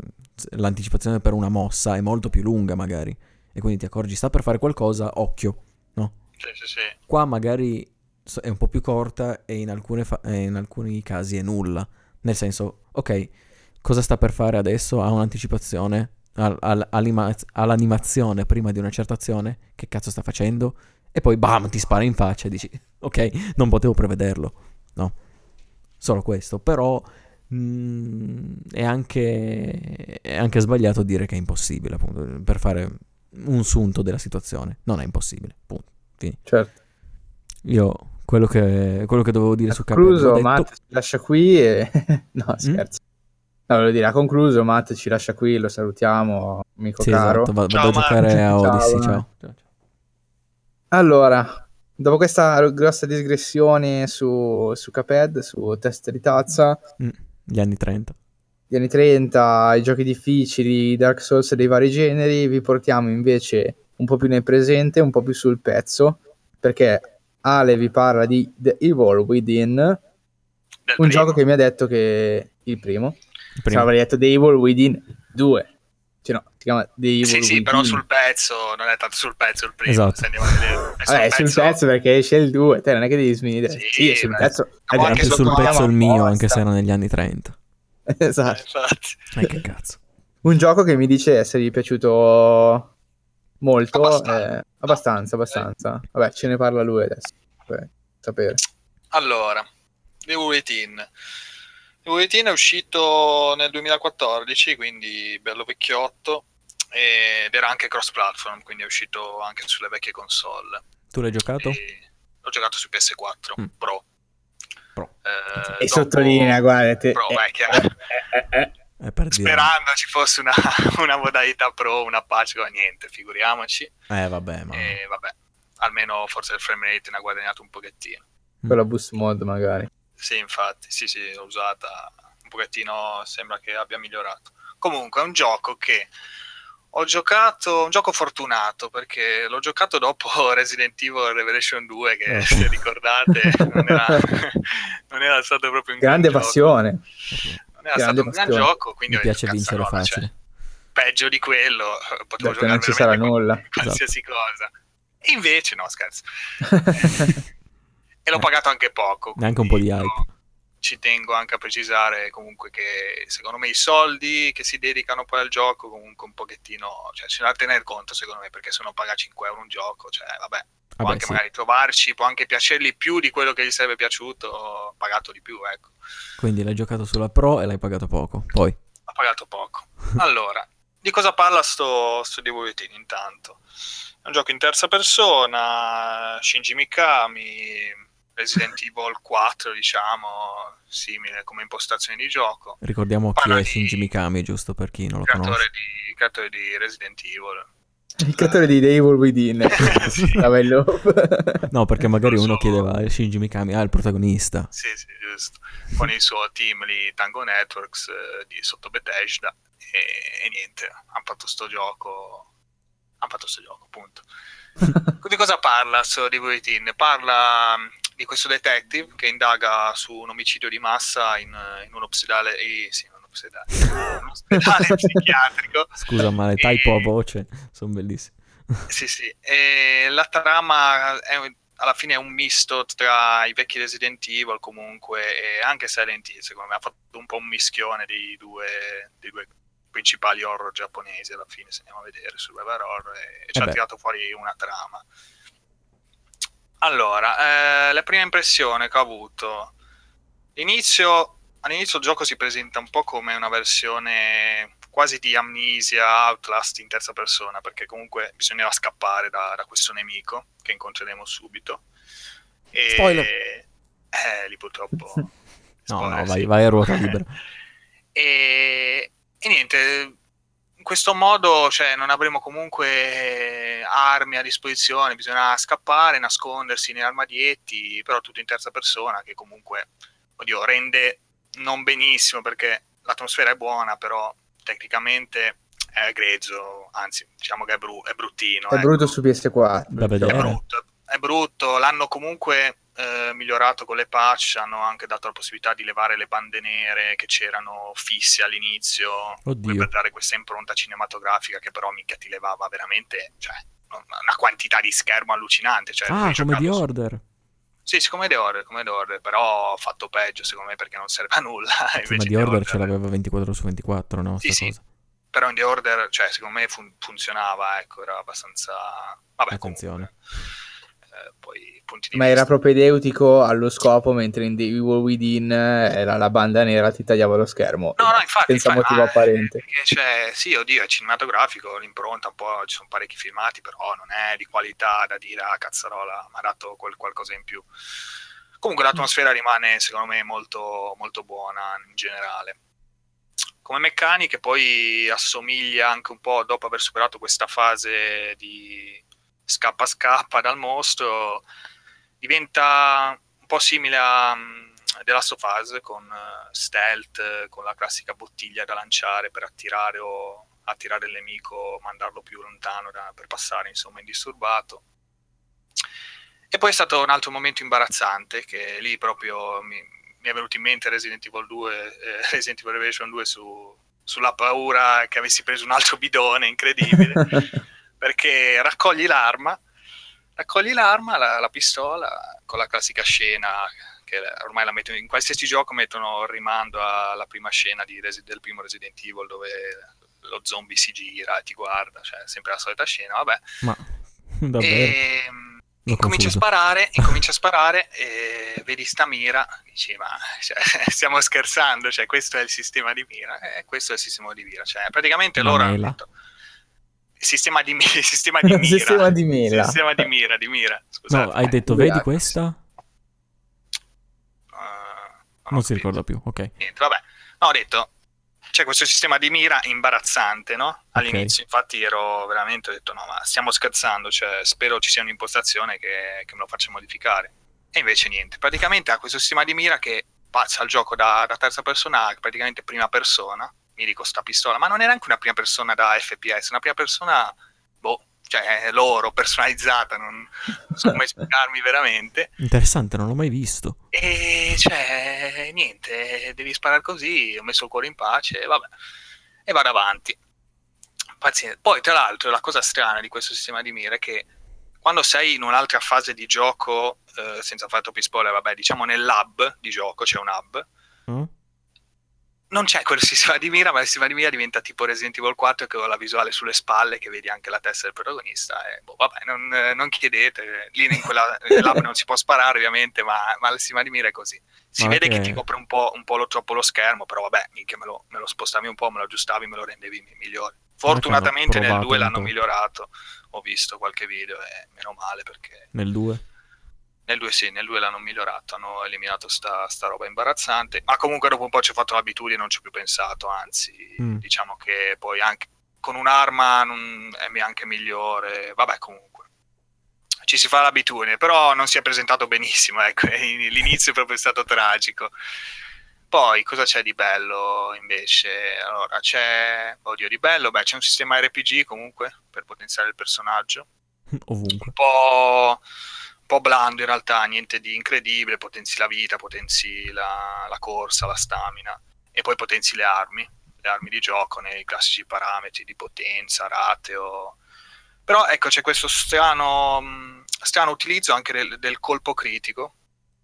l'anticipazione per una mossa è molto più lunga magari, e quindi ti accorgi sta per fare qualcosa, occhio. Sì, sì, sì. Qua magari è un po' più corta e in, alcune fa- e in alcuni casi è nulla. Nel senso, ok, cosa sta per fare adesso? Ha un'anticipazione al- al- all'anima- all'animazione prima di una certa azione? Che cazzo sta facendo? E poi bam, ti spara in faccia e dici, ok, non potevo prevederlo. No, solo questo. Però mm, è, anche, è anche sbagliato dire che è impossibile, appunto, per fare un sunto della situazione. Non è impossibile, punto. Fini. Certo. Io quello che, quello che dovevo dire su Cuphead concluso, detto. Matt ci lascia qui e... [LAUGHS] no, scherzo. No, volevo dire, ha concluso, Matt ci lascia qui, lo salutiamo, amico Sì, caro. esatto, va- vado Ciao, a giocare a Ciao, Odyssey, Matt. ciao. ciao. ciao. Allora, dopo questa grossa digressione su, su Cuphead, su test di tazza, Mm, gli anni 30. gli anni 30, i giochi difficili, Dark Souls dei vari generi, vi portiamo invece un po' più nel presente, un po' più sul pezzo, perché Ale vi parla di The Evil Within, Del un primo. gioco che mi ha detto che il primo, Il primo. avrei detto The Evil Within 2, cioè no, si chiama Evil Sì, sì, però sul pezzo, non è tanto sul pezzo il primo, Esatto. se andiamo a vedere. È Vabbè, sul pezzo perché esce il 2, te non è che devi sminuire. Sì, Sì, sul beh. pezzo. Eh, anche sul pezzo il mio, apposta. anche se era negli anni 30. [LAUGHS] Esatto. Eh, infatti. E che cazzo. Un gioco che mi dice essergli piaciuto molto. Abbastanza. eh, abbastanza, abbastanza. Vabbè, ce ne parla lui adesso. per sapere. Allora, The Within. The Within è uscito nel 2014, quindi bello vecchiotto, ed era anche cross-platform, quindi è uscito anche sulle vecchie console. Tu l'hai giocato? E l'ho giocato su PS4 Mm. Pro. Pro. Eh, E dopo- sottolinea, guarda. te- Pro, eh, eh, eh, eh. Eh, dire. Sperando ci fosse una, [LAUGHS] una modalità pro, una patch, ma niente, figuriamoci. Eh, vabbè, ma... E vabbè, almeno forse il frame rate ne ha guadagnato un pochettino. Con la boost mod magari. Sì, infatti, sì, sì, l'ho usata un pochettino, sembra che abbia migliorato. Comunque è un gioco che ho giocato, un gioco fortunato perché l'ho giocato dopo [LAUGHS] Resident Evil Revelation 2 che Eh. se ricordate non era, [LAUGHS] non era stato proprio un gran Grande gioco. passione. Non era grande stato un gran gioco, quindi Mi piace "Cazzo, vincere allora, cioè, facile. peggio di quello potevo Detto, giocare non ci sarà nulla. [LAUGHS] qualsiasi cosa. E invece no, scherzo. E l'ho Eh. pagato anche poco. Neanche un po' di hype. io Ci tengo anche a precisare comunque che secondo me i soldi che si dedicano poi al gioco comunque un pochettino, cioè c'è da tener conto secondo me perché se uno paga 5 euro un gioco, cioè vabbè, può Vabbè, anche sì. magari trovarci, può anche piacergli più di quello che gli sarebbe piaciuto, pagato di più, ecco. Quindi l'hai giocato sulla Pro e l'hai pagato poco. Poi, ha pagato poco. [LAUGHS] Allora, di cosa parla sto, sto Within intanto? È un gioco in terza persona, Shinji Mikami, Resident Evil 4, diciamo, simile come impostazione di gioco. ricordiamo chi Parla è di- Shinji Mikami, giusto per chi non lo Creatore conosce. di, creatore di Resident Evil. Il creatore di The Evil Within. [LAUGHS] Sì. [LAUGHS] No, perché magari uno so. chiedeva a Shinji Mikami, ah, il protagonista. Sì, sì, giusto. Con il suo team lì, Tango Networks, eh, di sotto Bethesda. E, e niente, hanno fatto sto gioco. Hanno fatto sto gioco, appunto. [LAUGHS] Di cosa parla sto di Within? Parla di questo detective che indaga su un omicidio di massa in, in un ospedale, eh, sì, un ospedale, un [LAUGHS] ospedale psichiatrico. Scusa, ma le typo a voce sono bellissime. Sì, sì. E la trama è, alla fine è un misto tra i vecchi Resident Evil comunque e anche Silent Hill, secondo me ha fatto un po' un mischione dei due, dei due principali horror giapponesi alla fine, se andiamo a vedere Survivor Horror e, e ci Eh ha tirato fuori una trama. Allora, eh, la prima impressione che ho avuto, l'inizio, all'inizio il gioco si presenta un po' come una versione quasi di Amnesia, Outlast in terza persona, perché comunque bisognava scappare da, da questo nemico che incontreremo subito. E, Spoiler. Eh, lì purtroppo... [LAUGHS] No, spoiler, no, vai, sì. vai a ruota libera. [LAUGHS] E, e niente, questo modo cioè, non avremo comunque armi a disposizione, bisogna scappare, nascondersi nei armadietti, però tutto in terza persona che comunque, oddio, rende non benissimo perché l'atmosfera è buona, però tecnicamente è grezzo, anzi diciamo che è, bru- è bruttino. È ecco. brutto su PS4. Da È brutto, è brutto, l'hanno comunque eh, migliorato con le patch, hanno anche dato la possibilità di levare le bande nere che c'erano fisse all'inizio per dare questa impronta cinematografica che però mica ti levava veramente, cioè, una quantità di schermo allucinante. Cioè, Ah, come di su- Order. Sì, sì, come The Order, come The Order, però fatto peggio secondo me perché non serve a nulla. [LAUGHS] Sì, ma Invece The Order ce l'aveva 24 su 24, no? Sì, sì. cosa. Però in The Order, cioè, secondo me fun- funzionava, ecco, era abbastanza... Vabbè, Attenzione. comunque, poi punti di Ma era vista. propedeutico allo scopo, mentre in The Evil Within era la banda nera, ti tagliava lo schermo. No, no, infatti, Senza infatti, motivo ma, eh, apparente. C'è, sì, oddio, è cinematografico, l'impronta, un po', ci sono parecchi filmati, però non è di qualità da dire, ah, cazzarola, mi ha dato quel qualcosa in più. Comunque l'atmosfera rimane, secondo me, molto, molto buona in generale. Come meccaniche poi assomiglia anche un po', dopo aver superato questa fase di scappa scappa dal mostro, diventa un po' simile a mm, The Last of Us con eh, stealth, con la classica bottiglia da lanciare per attirare o attirare il nemico, mandarlo più lontano da- per passare insomma indisturbato. E poi è stato un altro momento imbarazzante che lì proprio mi, mi è venuto in mente Resident Evil 2, eh, [LAUGHS] Resident Evil Revelation 2 su- sulla paura che avessi preso un altro bidone incredibile [LAUGHS] perché raccogli l'arma, raccogli l'arma, la, la pistola, con la classica scena che ormai la mettono in qualsiasi gioco mettono il rimando alla prima scena di del primo Resident Evil dove lo zombie si gira e ti guarda, cioè sempre la solita scena, vabbè. Ma [LAUGHS] davvero? E L'ho incomincia a sparare, [LAUGHS] incomincia a sparare e vedi sta mira, dici ma cioè, [LAUGHS] stiamo scherzando, cioè questo è il sistema di mira, e questo è il sistema di mira, cioè praticamente Una loro hanno mela. detto il sistema di, il [LAUGHS] [LAUGHS] sistema di mira, Sistema di il sistema di mira, di mira, scusate. No, hai detto, vedi questa? Eh, Non ho si ricorda più, ok. Niente, vabbè. No, ho detto, c'è questo sistema di mira imbarazzante, no? All'inizio, infatti ero veramente, ho detto, no, ma stiamo scherzando, cioè, spero ci sia un'impostazione che, che me lo faccia modificare. E invece niente, praticamente ha questo sistema di mira che passa al gioco da, da terza persona a praticamente prima persona, mi dico sta pistola, ma non è neanche una prima persona da FPS, una prima persona, boh, cioè loro, personalizzata, non, non so come [LAUGHS] spiegarmi veramente. Interessante, non l'ho mai visto. E cioè, niente, devi sparare così, ho messo il cuore in pace, e vabbè, e vado avanti. Pazienza. Poi, tra l'altro, la cosa strana di questo sistema di mira è che quando sei in un'altra fase di gioco, eh, senza fare troppi spoiler, vabbè, diciamo nel lab di gioco, c'è un hub, Eh? Non c'è quel [LAUGHS] sistema di mira, ma il sistema di mira diventa tipo Resident Evil 4 che ho la visuale sulle spalle, che vedi anche la testa del protagonista. E, boh, vabbè, non, non chiedete, lì in quella [LAUGHS] nel lab non si può sparare ovviamente, ma, ma il sistema di mira è così. Si Ma vede che ti copre un po', un po' lo, troppo lo schermo, però vabbè, minchia, me lo, me lo spostavi un po', me lo aggiustavi, me lo rendevi mi- migliore. Fortunatamente nel provato 2 un l'hanno migliorato, ho visto qualche video e meno male perché Nel 2? Nel 2 sì, nel 2 l'hanno migliorato, hanno eliminato sta, sta roba imbarazzante, ma comunque dopo un po' ci ho fatto l'abitudine, non ci ho più pensato, anzi, Mm. diciamo che poi anche con un'arma non- è anche migliore, vabbè comunque. Ci si fa l'abitudine, però non si è presentato benissimo, ecco, [LAUGHS] l'inizio è proprio stato tragico. Poi cosa c'è di bello invece? Allora, c'è, oddio, di bello, beh, c'è un sistema RPG comunque per potenziare il personaggio [LAUGHS] Ovunque. un po', po' blando in realtà, niente di incredibile, potenzi la vita, potenzi la, la corsa, la stamina e poi potenzi le armi, le armi di gioco nei classici parametri di potenza, rateo. Però ecco, c'è questo strano, mh, strano utilizzo anche del, del colpo critico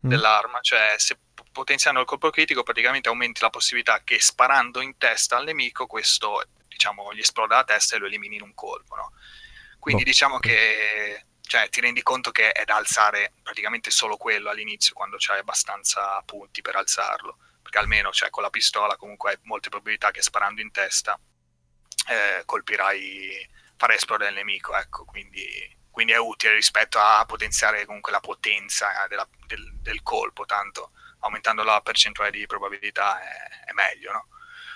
Mm. dell'arma, cioè se potenziando il colpo critico praticamente aumenti la possibilità che sparando in testa al nemico questo diciamo gli esploda la testa e lo elimini in un colpo, no? Quindi Boh. diciamo che cioè, ti rendi conto che è da alzare praticamente solo quello all'inizio quando c'hai abbastanza punti per alzarlo, perché almeno cioè, con la pistola comunque hai molte probabilità che sparando in testa eh, colpirai, farai esplodere il nemico, ecco, quindi, quindi è utile rispetto a potenziare comunque la potenza della- del, del colpo, tanto aumentando la percentuale di probabilità è, è meglio, no?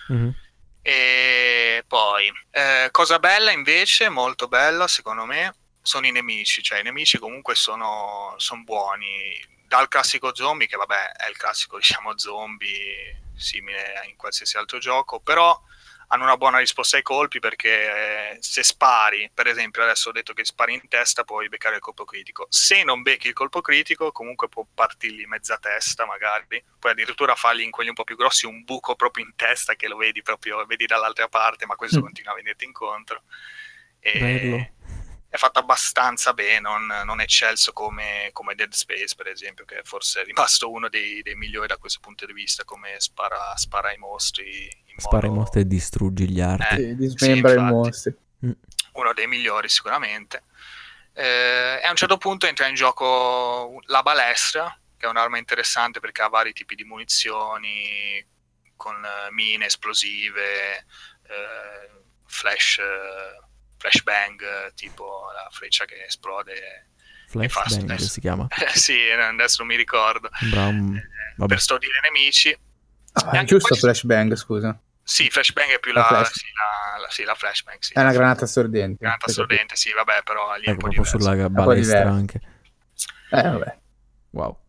Mhm. E poi, eh, cosa bella invece, molto bella secondo me, sono i nemici, cioè i nemici comunque sono, sono buoni, dal classico zombie, che vabbè è il classico [LAUGHS] diciamo zombie simile in qualsiasi altro gioco, però hanno una buona risposta ai colpi perché eh, se spari, per esempio adesso ho detto che spari in testa puoi beccare il colpo critico, se non becchi il colpo critico comunque può partirgli mezza testa magari, puoi addirittura fargli in quelli un po' più grossi un buco proprio in testa che lo vedi proprio, vedi dall'altra parte ma questo Mm. continua a venirti incontro. E- Bello. È fatto abbastanza bene, non, non eccelso come, come, Dead Space per esempio, che forse è rimasto uno dei, dei migliori da questo punto di vista, come spara, spara ai mostri. spara modo... i mostri e distruggi gli arti. Eh, sì, dismembra sì, i mostri. Mm. Uno dei migliori sicuramente. Eh, e a un certo punto entra in gioco la balestra, che è un'arma interessante perché ha vari tipi di munizioni, con mine esplosive, eh, flash flashbang, tipo la freccia che esplode. Flashbang si chiama? [LAUGHS] sì, adesso non mi ricordo. Brown... Eh, per stordire i nemici. Ah, è giusto flashbang, scusa. Sì, flashbang è più la, la, flash. sì, la, la, sì, la flashbang. Sì, è una granata stordente. Granata stordente, sì, vabbè, però lì è, è un po' diverso. sulla balestra anche. Eh, vabbè. Wow.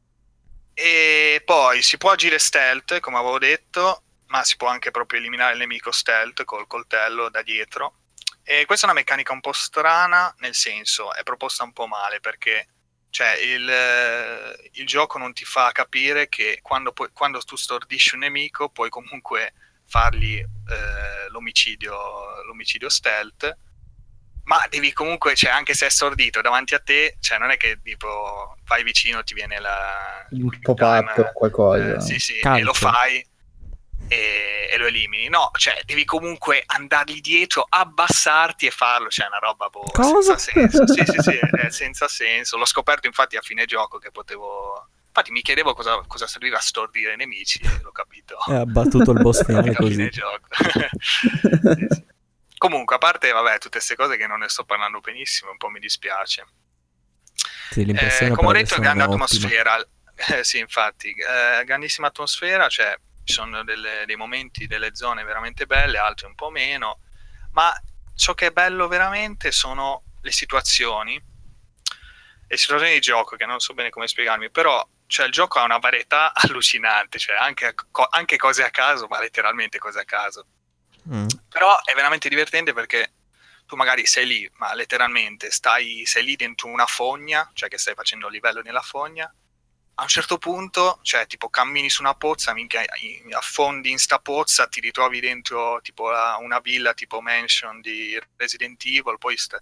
E poi si può agire stealth, come avevo detto, ma si può anche proprio eliminare il nemico stealth col coltello da dietro e questa è una meccanica un po' strana, nel senso, è proposta un po' male perché cioè, il, eh, il gioco non ti fa capire che quando, pu- quando, tu stordisci un nemico puoi comunque fargli eh, l'omicidio, l'omicidio stealth, ma devi comunque, cioè, anche se è stordito davanti a te, cioè, non è che tipo vai vicino ti viene la... un pop-up o qualcosa. Eh, sì, sì, Calcio. e lo fai e, e, lo elimini. No, cioè devi comunque andargli dietro, abbassarti e farlo. Cioè, è una roba boh, senza senso. Sì, sì, sì, è senza senso. L'ho scoperto infatti a fine gioco che potevo. Infatti mi chiedevo cosa, cosa serviva a stordire i nemici e l'ho capito. E ha battuto il boss [LAUGHS] finale così. [LAUGHS] sì, sì. Comunque, a parte vabbè, tutte queste cose che non ne sto parlando benissimo, un po' mi dispiace. Sì, eh, come ho detto, grande atmosfera. Eh, sì, infatti, eh, grandissima atmosfera, cioè ci sono delle, dei momenti, delle zone veramente belle, altre un po' meno, ma ciò che è bello veramente sono le situazioni, le situazioni di gioco, che non so bene come spiegarmi, però cioè, il gioco ha una varietà [LAUGHS] allucinante, cioè anche, anche cose a caso, ma letteralmente cose a caso. Mm. Però è veramente divertente perché tu magari sei lì, ma letteralmente stai, sei lì dentro una fogna, cioè che stai facendo livello nella fogna, a un certo punto, cioè, tipo, cammini su una pozza, minchia, affondi in sta pozza, ti ritrovi dentro, tipo, una villa, tipo mansion di Resident Evil, poi st-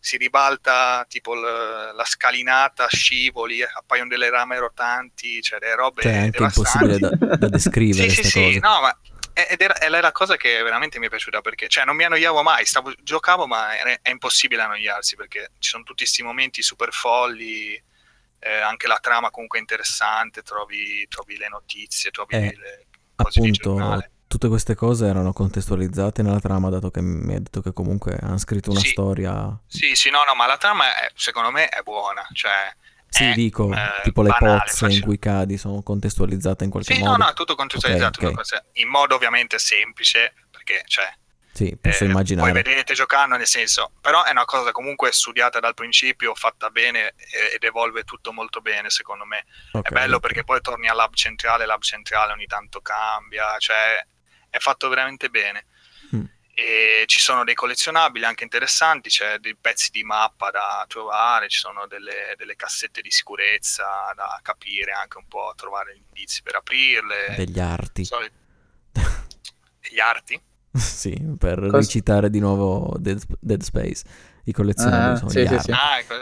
si ribalta, tipo, l- la scalinata, scivoli, appaiono delle rame rotanti, cioè, delle robe cioè, è anche impossibile da, da descrivere sì, sì, cose. sì, no, ma ed era, era, la cosa che veramente mi è piaciuta perché cioè, non mi annoiavo mai, stavo, giocavo ma è, è impossibile annoiarsi perché ci sono tutti questi momenti super folli eh, anche la trama comunque è interessante, trovi, trovi le notizie, trovi eh, le cose appunto, tutte queste cose erano contestualizzate nella trama, dato che mi ha detto che comunque hanno scritto una sì, storia. Sì, sì, no, no, ma la trama è, secondo me è buona, cioè... Sì, è, dico, eh, tipo le banale, pozze facile. in cui cadi sono contestualizzate in qualche sì, modo. Sì, no, no, tutto contestualizzato, okay, okay. in modo ovviamente semplice, perché, cioè, sì, posso eh, immaginare. Poi vedete giocando, nel senso, però è una cosa comunque studiata dal principio, fatta bene ed evolve tutto molto bene, secondo me. Okay. È bello perché poi torni al lab centrale, lab centrale ogni tanto cambia, cioè è fatto veramente bene. Mm. E ci sono dei collezionabili anche interessanti, c'è dei pezzi di mappa da trovare, ci sono delle, delle cassette di sicurezza da capire anche un po', trovare gli indizi per aprirle. Degli arti. So, degli arti? [LAUGHS] sì, per Cos- ricitare di nuovo Dead, Dead Space. I collezionabili ah, sono sì, sì, sì. Ah, ecco.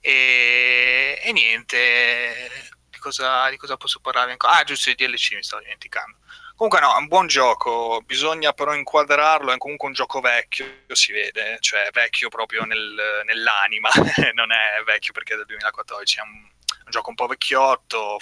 e, e, niente, di cosa, di cosa posso parlare ancora? Ah, giusto, i DLC mi stavo dimenticando. Comunque no, è un buon gioco, bisogna però inquadrarlo, è comunque un gioco vecchio, si vede, cioè vecchio proprio nel, nell'anima, [LAUGHS] non è vecchio perché è del 2014, è un, un gioco un po' vecchiotto,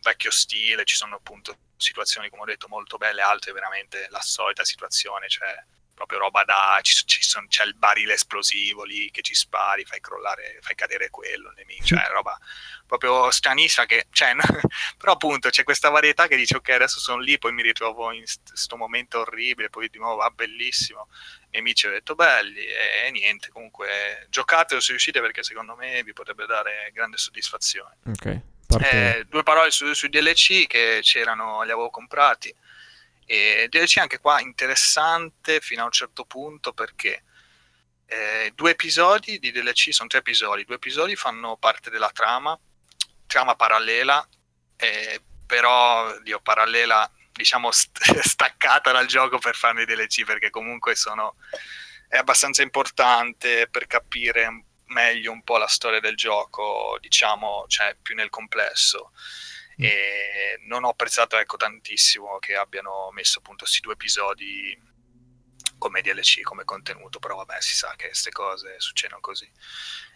vecchio stile, ci sono appunto situazioni, come ho detto, molto belle, altre veramente la solita situazione, cioè proprio roba da ci, ci son, c'è il barile esplosivo lì che ci spari, fai crollare, fai cadere quello, il nemico, cioè roba proprio stranissima che, cioè, [LAUGHS] però appunto c'è questa varietà che dice ok adesso sono lì, poi mi ritrovo in questo momento orribile, poi di nuovo va ah, bellissimo, i nemici ho detto belli e, e niente, comunque giocatelo se riuscite perché secondo me vi potrebbe dare grande soddisfazione. Ok. Eh, due parole sui su DLC che c'erano, li avevo comprati. E DLC anche qua interessante fino a un certo punto perché eh, due episodi di DLC sono tre episodi, due episodi fanno parte della trama, trama parallela, eh, però dio, parallela diciamo st- [LAUGHS] staccata dal gioco per farne DLC perché comunque sono è abbastanza importante per capire meglio un po' la storia del gioco, diciamo, cioè più nel complesso. Mm. E non ho apprezzato ecco, tantissimo che abbiano messo appunto questi due episodi come DLC, come contenuto, però vabbè, si sa che queste cose succedono così.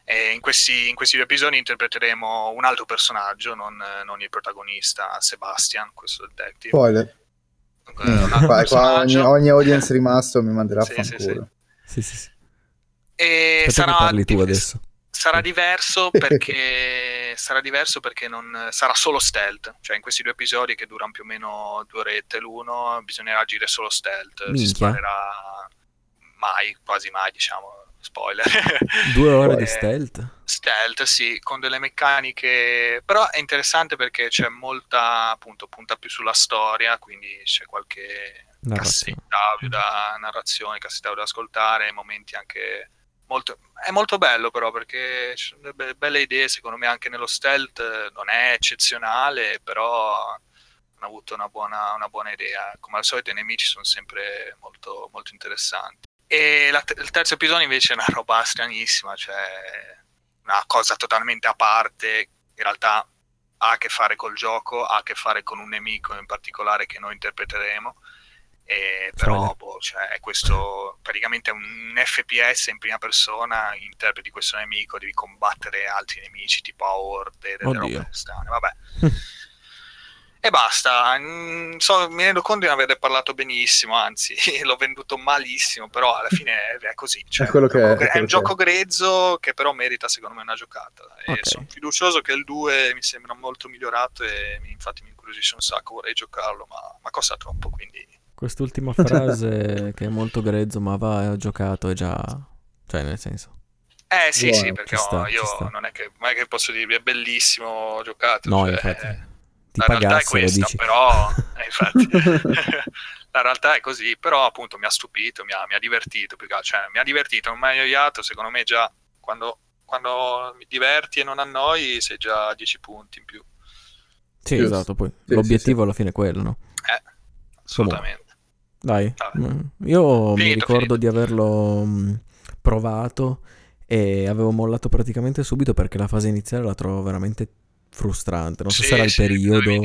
E in questi, in questi due episodi interpreteremo un altro personaggio, non, non il protagonista, Sebastian, questo detective. Spoiler. Mm, qua, qua ogni, ogni, audience rimasto mi manderà sì, a fanculo. Sì, sì, sì. E sarà, parli tu adesso. sarà diverso [LAUGHS] perché sarà diverso perché non sarà solo stealth. Cioè, in questi due episodi che durano più o meno due orette l'uno, bisognerà agire solo stealth. Minchia. Si sparerà mai, quasi mai, diciamo. Spoiler. [LAUGHS] Due ore di stealth? Stealth, sì, con delle meccaniche. Però è interessante perché c'è molta, appunto, punta più sulla storia, quindi c'è qualche cassetta audio da narrazione, cassetta audio da ascoltare, momenti anche Molto, è molto bello però perché ci sono delle belle idee, secondo me anche nello stealth non è eccezionale, però hanno avuto una buona, una buona idea. Come al solito i nemici sono sempre molto, molto interessanti. E la, il terzo episodio invece è una roba stranissima, cioè una cosa totalmente a parte, in realtà ha a che fare col gioco, ha a che fare con un nemico in particolare che noi interpreteremo e però boh, cioè, è questo praticamente un FPS in prima persona, interpreti questo nemico, devi combattere altri nemici tipo a orde, delle Oddio. robe strane, vabbè. [LAUGHS] e basta, mm, so, mi rendo conto di non aver parlato benissimo, anzi [LAUGHS] l'ho venduto malissimo, però alla fine è, così. Cioè, è, quello che è, è, è un gioco grezzo che però merita secondo me una giocata. Okay. E sono fiducioso che il 2 mi sembra molto migliorato e infatti mi incuriosisce un sacco, vorrei giocarlo, ma, ma costa troppo, quindi Quest'ultima [LAUGHS] frase che è molto grezzo, ma va, ho giocato, è già... Cioè, nel senso... Eh sì, Buono, sì, perché sta, io non è, che, non è, che, posso dirvi è bellissimo ho giocato. No, cioè, infatti. Ti la realtà è questa, dici. però... eh, infatti, [LAUGHS] la realtà è così, però appunto mi ha stupito, mi ha, mi ha divertito, più che cioè, mi ha divertito, non mi ha annoiato, secondo me già quando, quando mi diverti e non annoi sei già a 10 punti in più. Sì, Just. esatto, poi sì, l'obiettivo sì, alla fine è quello, no? Eh, assolutamente. Dai, mm, io finito, mi ricordo finito. di averlo mm, provato e avevo mollato praticamente subito perché la fase iniziale la trovo veramente frustrante. Non so sì, se era il sì, periodo.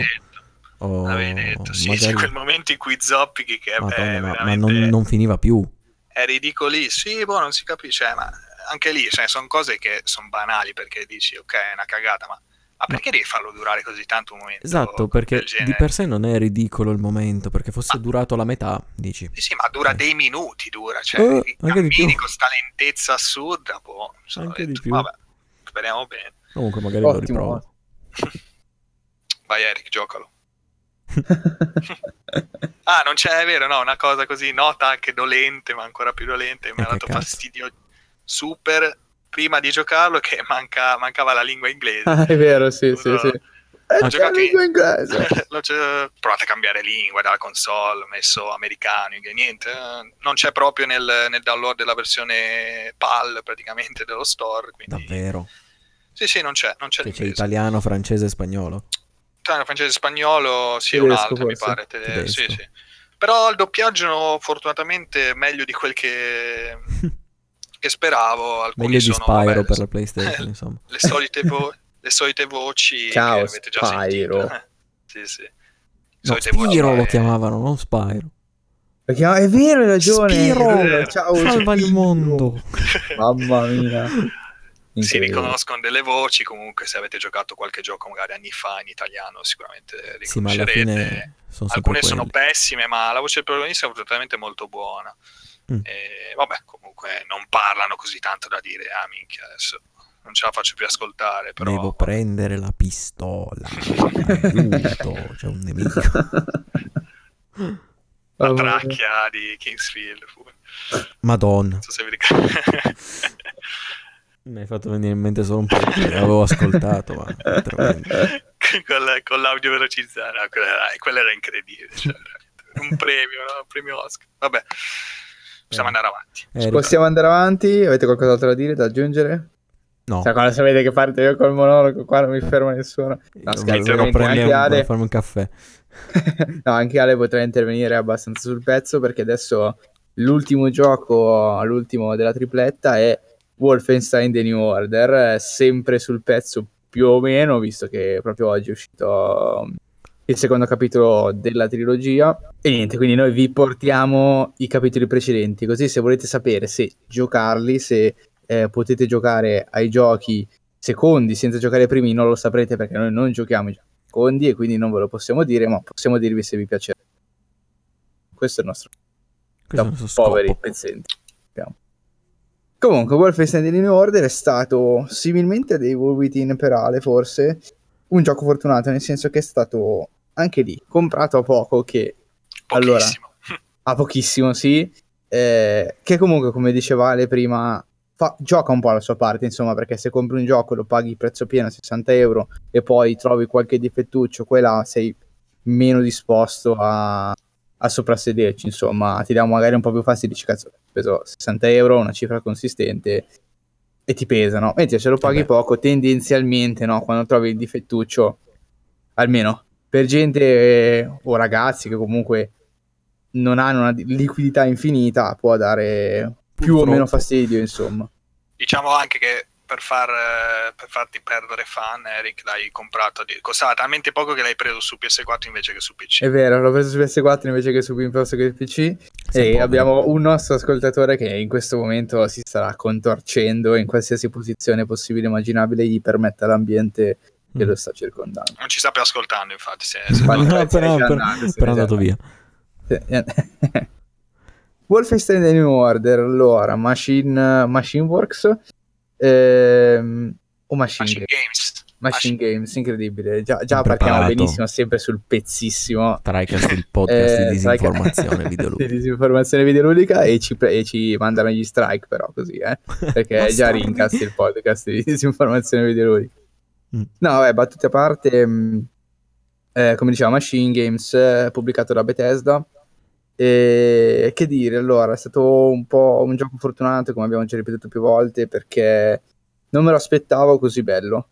O detto, sì, magari... quel momento in cui zoppichi che Madonna, beh, ma, ma non, non, finiva più. È ridicolissimo, sì, boh, non si capisce, cioè, ma anche lì cioè, sono cose che sono banali perché dici ok, è una cagata, ma ma perché devi farlo durare così tanto un momento? Esatto, perché di per sé non è ridicolo il momento, perché fosse ma... durato la metà, dici. Sì, sì ma dura eh. dei minuti, dura, cioè anche di più. con sta lentezza assurda, boh, anche detto, di più. Vabbè, speriamo bene. Comunque magari Ottimo. lo riprovo. [LAUGHS] Vai Eric, giocalo. [LAUGHS] ah, non c'è, è vero, no, una cosa così nota anche dolente, ma ancora più dolente, mi ha dato cazzo. fastidio super prima di giocarlo che manca, mancava la lingua inglese. Ah, è vero, sì, sì, sì. Ho giocato in lingua inglese. [LAUGHS] provate a cambiare lingua dalla console, messo americano, niente. Non c'è proprio nel, nel, download della versione PAL praticamente dello store. Quindi... Davvero? Sì, sì, non c'è. Non c'è, c'è italiano, francese e spagnolo. Italiano, francese e spagnolo, sì, tedesco, un altro mi pare. Tedesco. Sì, sì. Però il doppiaggio fortunatamente meglio di quel che [LAUGHS] che speravo. Alcuni Meglio di Spyro vabbè, per la PlayStation, [LAUGHS] insomma. Le solite, vo- le solite voci Ciao, che avete già Spyro. sentito. Eh, [LAUGHS] sì, sì. No, Spyro lo chiamavano, non Spyro. Chiama... È vero, hai ragione. Spiro, Ciao, salva il mondo. [LAUGHS] Mamma mia. Si riconoscono delle voci, comunque se avete giocato qualche gioco magari anni fa in italiano sicuramente riconoscerete. Sì, ma alla fine sono Alcune quelli. sono pessime, ma la voce del protagonista è assolutamente molto buona. Mm. E, vabbè, comunque non parlano così tanto da dire, ah minchia, adesso non ce la faccio più ascoltare. Però... Devo prendere la pistola. [LAUGHS] Aiuto, c'è un nemico. [LAUGHS] la tracchia di Kingsfield. Madonna. Non so se vi ricordate. [LAUGHS] Mi hai fatto venire in mente solo un po' che avevo ascoltato, ma con, con, l'audio velocizzato, no, quella, era, quella era incredibile. Cioè, un premio, no? un premio Oscar. Vabbè possiamo andare avanti. Eh, possiamo andare avanti? Avete qualcos'altro da dire, da aggiungere? No. Cioè, quando sapete che parte io col monologo, qua non mi ferma nessuno. No, scherzo, anche Ale... farmi un caffè. [LAUGHS] no, anche Ale potrà intervenire abbastanza sul pezzo perché adesso l'ultimo gioco, l'ultimo della tripletta è Wolfenstein The New Order, sempre sul pezzo più o meno, visto che proprio oggi è uscito il secondo capitolo della trilogia. E niente, quindi noi vi portiamo i capitoli precedenti, così se volete sapere se giocarli, se eh, potete giocare ai giochi secondi senza giocare ai primi, non lo saprete perché noi non giochiamo i secondi e quindi non ve lo possiamo dire, ma possiamo dirvi se vi piacerà. Questo è il nostro, Questo nostro poveri scopo. pezzenti. Abbiamo. Comunque, Wolfenstein The New Order è stato similmente a dei Within per Ale, forse, un gioco fortunato, nel senso che è stato anche lì comprato a poco, che allora Pochissimo. a pochissimo, sì, eh, che comunque, come diceva Ale prima, fa- gioca un po' la sua parte, insomma, perché se compri un gioco e lo paghi prezzo pieno, 60 euro, e poi trovi qualche difettuccio, quella sei meno disposto a, a soprassederci, insomma, ti dà magari un po' più fastidio, dici, cazzo, ho speso 60 euro, una cifra consistente, e ti pesano. Mentre se lo paghi beh. poco, tendenzialmente, no, quando trovi il difettuccio, almeno per gente eh, o ragazzi che comunque non hanno una di- liquidità infinita, può dare più o Purtroppo. meno fastidio, insomma. Diciamo anche che per, far, eh, per farti perdere fan, Eric, l'hai comprato. di- Costava talmente poco che l'hai preso su PS4 invece che su PC. È vero, l'ho preso su PS4 invece che su piuttosto che PC. Sei E povero. abbiamo un nostro ascoltatore che in questo momento si starà contorcendo in qualsiasi posizione possibile e immaginabile gli permetta l'ambiente che Mm. lo sta circondando. Non ci sta più ascoltando, infatti. Se, se No, n'è però, però- andato, però è andato via. Sì. [LAUGHS] Wolfenstein The New Order, allora, Machine, Machine Works ehm, o Machine, Machine Games? Games. Machine Games, incredibile. Già, già partiamo benissimo, sempre sul pezzissimo. Tricast, il [LAUGHS] podcast Eh, di disinformazione [LAUGHS] di videoludica. disinformazione videoludica e ci, pre- e ci mandano gli strike però così, eh? perché è [LAUGHS] già rincast il podcast di disinformazione videoludica. Mm. No, vabbè, battute a parte, mh, eh, come diceva Machine Games, eh, pubblicato da Bethesda. E che dire, allora, è stato un po' un gioco fortunato, come abbiamo già ripetuto più volte, perché non me lo aspettavo così bello.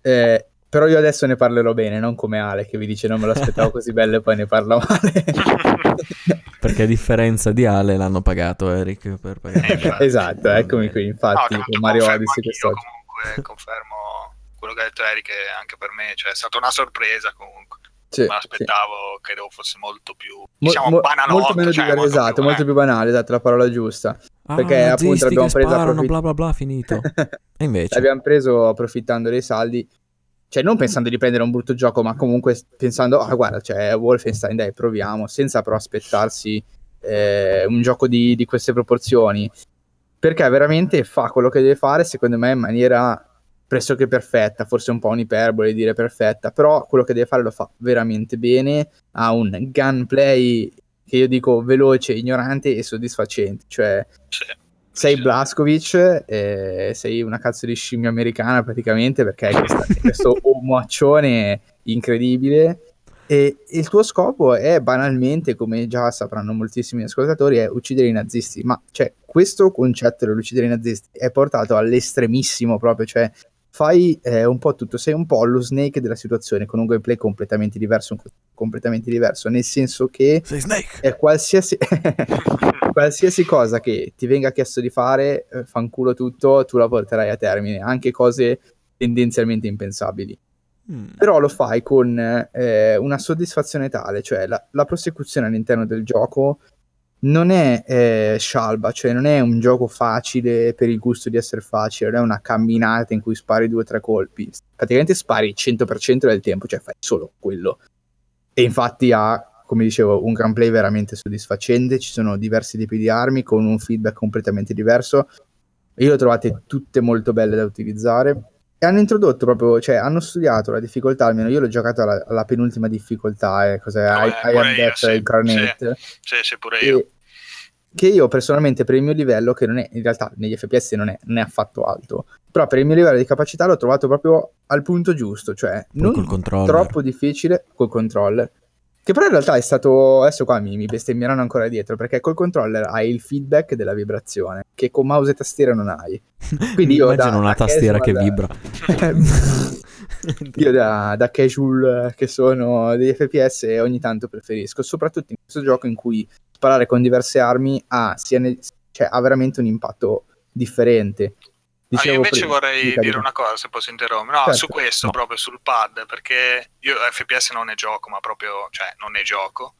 Eh, però io adesso ne parlerò bene, non come Ale che vi dice non me lo aspettavo così [LAUGHS] bello e poi ne parla male. [LAUGHS] Perché a differenza di Ale l'hanno pagato Eric per Eh, pagare. infatti. esatto, eccomi qui, No, infatti, tanto con Mario Odyssey quest'oggi. comunque confermo quello che ha detto Eric anche per me, cioè è stata una sorpresa comunque. Sì, Me sì. l'aspettavo, credevo fosse molto più, Mo- diciamo, mo- banalotto. molto meno cioè, molto esatto, più, molto eh. più banale, esatto, la parola giusta. Ah, Perché, appunto, abbiamo che preso sparano, approfitt- bla bla bla, finito. [LAUGHS] E invece, L'abbiamo preso approfittando dei saldi, cioè non pensando di prendere un brutto gioco, ma comunque pensando, ah guarda, c'è Wolfenstein, dai, proviamo, senza però aspettarsi eh, un gioco di, di queste proporzioni, perché veramente fa quello che deve fare, secondo me, in maniera pressoché perfetta, forse un po' un'iperbole dire perfetta, però quello che deve fare lo fa veramente bene, ha un gunplay che io dico veloce, ignorante e soddisfacente, cioè Sì, sei sì. Blaskovic, eh, sei una cazzo di scimmia americana praticamente perché hai questa- questo [LAUGHS] omaccione incredibile e il tuo scopo è banalmente, come già sapranno moltissimi ascoltatori, è uccidere i nazisti, ma cioè, questo concetto dell'uccidere i nazisti è portato all'estremissimo proprio, cioè fai eh, un po' tutto, sei un po' lo snake della situazione con un gameplay completamente diverso, completamente diverso, nel senso che sei Snake. è qualsiasi [LAUGHS] qualsiasi cosa che ti venga chiesto di fare, eh, fanculo tutto, tu la porterai a termine, anche cose tendenzialmente impensabili. Mm. Però lo fai con eh, una soddisfazione tale, cioè la, la prosecuzione all'interno del gioco non è eh, scialba, cioè non è un gioco facile per il gusto di essere facile, non è una camminata in cui spari due o tre colpi, praticamente spari il 100% del tempo, cioè fai solo quello. E infatti ha, come dicevo, un gameplay veramente soddisfacente, ci sono diversi tipi di armi con un feedback completamente diverso. Io le ho trovate tutte molto belle da utilizzare. E hanno introdotto proprio, cioè hanno studiato la difficoltà, almeno io l'ho giocato alla, alla penultima difficoltà, eh, cos'è? No, I, I Am io, Death sì, Incarnate. Sì, sì, pure io. E- che io personalmente per il mio livello, che non è in realtà negli FPS non è, non è affatto alto, però per il mio livello di capacità l'ho trovato proprio al punto giusto, cioè Poi non troppo difficile col controller. Che però in realtà è stato, adesso qua mi, mi bestemmieranno ancora dietro, perché col controller hai il feedback della vibrazione, che con mouse e tastiera non hai. [LAUGHS] Quindi io Immagino da- una da tastiera che casual- vibra. [LAUGHS] Io da, da casual che sono degli FPS ogni tanto preferisco, soprattutto in questo gioco in cui sparare con diverse armi ha, sia ne- cioè, ha veramente un impatto differente. Ah, io invece prima, vorrei dire una cosa, se posso interrompere. No, Certo. su questo, No. proprio sul pad, perché io FPS non ne gioco, ma proprio, cioè, non ne gioco.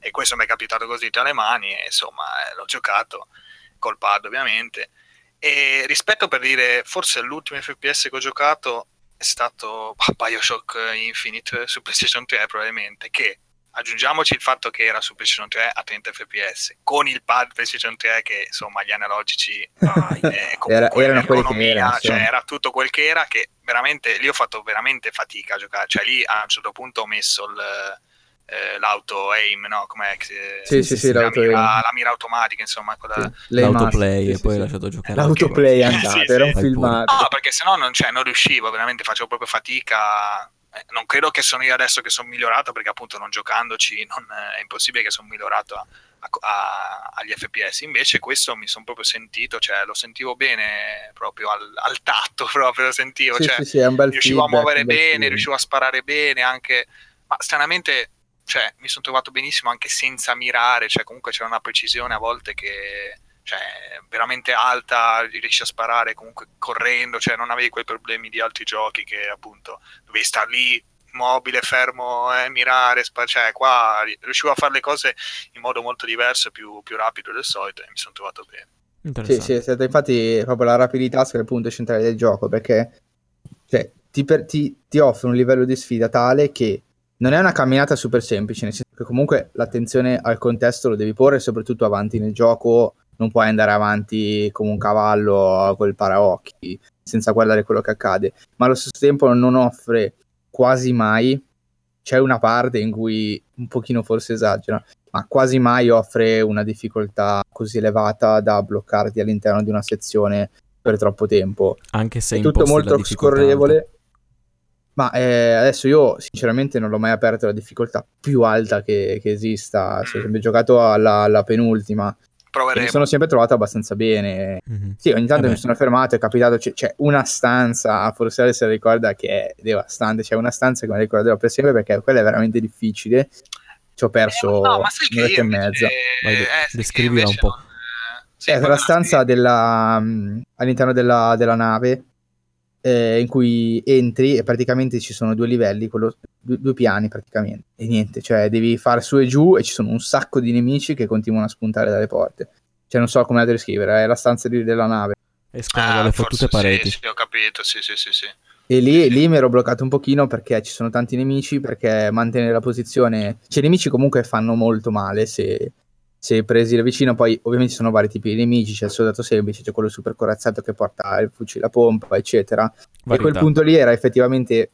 E questo mi è capitato così tra le mani e insomma eh, l'ho giocato col pad ovviamente. E rispetto per dire, forse l'ultimo FPS che ho giocato è stato Bioshock Infinite su PlayStation 3 probabilmente, che aggiungiamoci il fatto che era su PlayStation 3 a 30 fps, con il pad PlayStation 3 che insomma gli analogici eh, Era- erano quelli che erano, cioè era tutto quel che era che veramente lì ho fatto veramente fatica a giocare, cioè lì a un certo punto ho messo il, eh, l'auto aim, no? Com'è che Sì, sì, sì, la, l'auto mira, aim. la mira automatica, insomma, quella... Sì, L'autoplay must, e sì, poi sì, hai sì. lasciato giocare. L'autoplay è Sì, andato, sì, era un sì. Filmato. No, perché sennò non, cioè, non riuscivo, veramente facevo proprio fatica. Eh, Non credo che sono io adesso che sono migliorato, perché appunto non giocandoci non, è impossibile che sono migliorato a- a- a- agli FPS. Invece questo mi sono proprio sentito, cioè lo sentivo bene proprio al, al tatto, [LAUGHS] proprio lo sentivo. Sì, cioè, sì, sì, riuscivo a feedback, muovere un bel bene, feeling. riuscivo a sparare bene anche, ma stranamente cioè, mi sono trovato benissimo anche senza mirare, cioè comunque c'era una precisione a volte che cioè, veramente alta, riesci a sparare comunque correndo, cioè non avevi quei problemi di altri giochi che appunto dovevi stare lì mobile, fermo, eh, mirare, spa- cioè qua riuscivo a fare le cose in modo molto diverso, più, più rapido del solito e mi sono trovato bene. Sì, Interessante. sì, è stata infatti proprio la rapidità è il punto centrale del gioco perché cioè, ti, per- ti- ti offre un livello di sfida tale che non è una camminata super semplice, nel senso che comunque l'attenzione al contesto lo devi porre soprattutto avanti nel gioco, non puoi andare avanti come un cavallo col paraocchi senza guardare quello che accade, ma allo stesso tempo non offre quasi mai, c'è una parte in cui un pochino forse esagera, ma quasi mai offre una difficoltà così elevata da bloccarti all'interno di una sezione per troppo tempo. Anche se È tutto molto scorrevole. Ma eh, adesso io sinceramente non l'ho mai aperto la difficoltà più alta che, che esista. Sono sempre giocato alla, alla penultima. Proveremo. mi sono sempre trovato abbastanza bene. Mhm. Sì, ogni tanto Vabbè. mi sono fermato, è capitato, c'è, c'è una stanza, forse se la ricorda, che è devastante, c'è una stanza che me la ricorderò per sempre perché quella è veramente difficile, ci ho perso Eh, no, un'oretta e mezza. Vai, eh, descrivila un po'. non- eh, sì, È poi la stanza della, mh, all'interno della, della nave eh, in cui entri e praticamente ci sono due livelli, quello- due, due piani praticamente. E niente, cioè devi fare su e giù e ci sono un sacco di nemici che continuano a spuntare dalle porte. Cioè non so come la descrivere, è la stanza di- della nave. Escono Ah, dalle forse fottute pareti. Sì, sì, ho capito, sì, sì, sì, sì. E lì, lì mi ero bloccato un pochino perché ci sono tanti nemici, perché mantenere la posizione... Cioè i nemici comunque fanno molto male se, se presi da vicino, poi ovviamente ci sono vari tipi di nemici, c'è il soldato semplice, c'è quello super corazzato che porta il fucile a pompa, eccetera. E quel punto lì era effettivamente...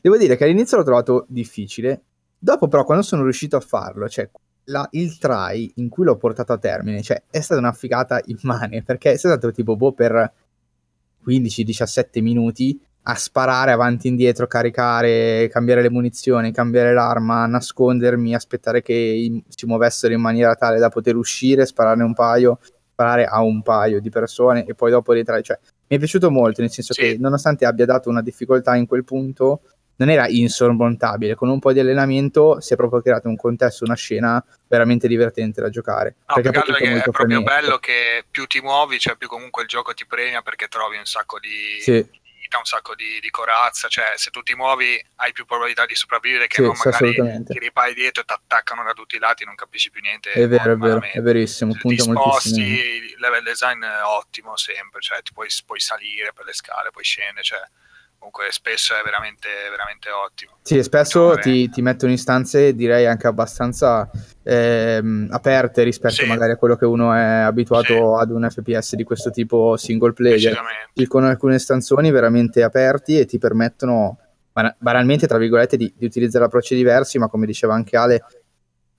Devo dire che all'inizio l'ho trovato difficile, dopo però quando sono riuscito a farlo, cioè la- il try in cui l'ho portato a termine, cioè è stata una figata immane, perché è stato tipo boh per 15-17 minuti a sparare avanti e indietro, caricare, cambiare le munizioni, cambiare l'arma, nascondermi, aspettare che si muovessero in maniera tale da poter uscire, spararne un paio, sparare a un paio di persone e poi dopo rientrare. Cioè, mi è piaciuto molto, nel senso Sì. che nonostante abbia dato una difficoltà in quel punto, non era insormontabile. Con un po' di allenamento si è proprio creato un contesto, una scena veramente divertente da giocare. No, perché poi è molto proprio bello che più ti muovi, cioè più comunque il gioco ti premia perché trovi un sacco di Sì. Vita, un sacco di, di corazza, cioè se tu ti muovi hai più probabilità di sopravvivere che Sì, non magari ti ripari dietro e ti attaccano da tutti i lati, non capisci più niente. È vero, è vero, è verissimo. Se Punto ti moltissimo. sposti, il level design ottimo sempre, cioè ti puoi, puoi salire per le scale, puoi scendere, cioè comunque spesso è veramente, veramente ottimo. Sì, spesso Giovane. ti, ti mettono in stanze direi anche abbastanza ehm, aperte rispetto Sì. magari a quello che uno è abituato ad un FPS di questo tipo single player. Sì, Con alcune stanzoni veramente aperti e ti permettono bana- banalmente, tra virgolette, di, di utilizzare approcci diversi, ma come diceva anche Ale,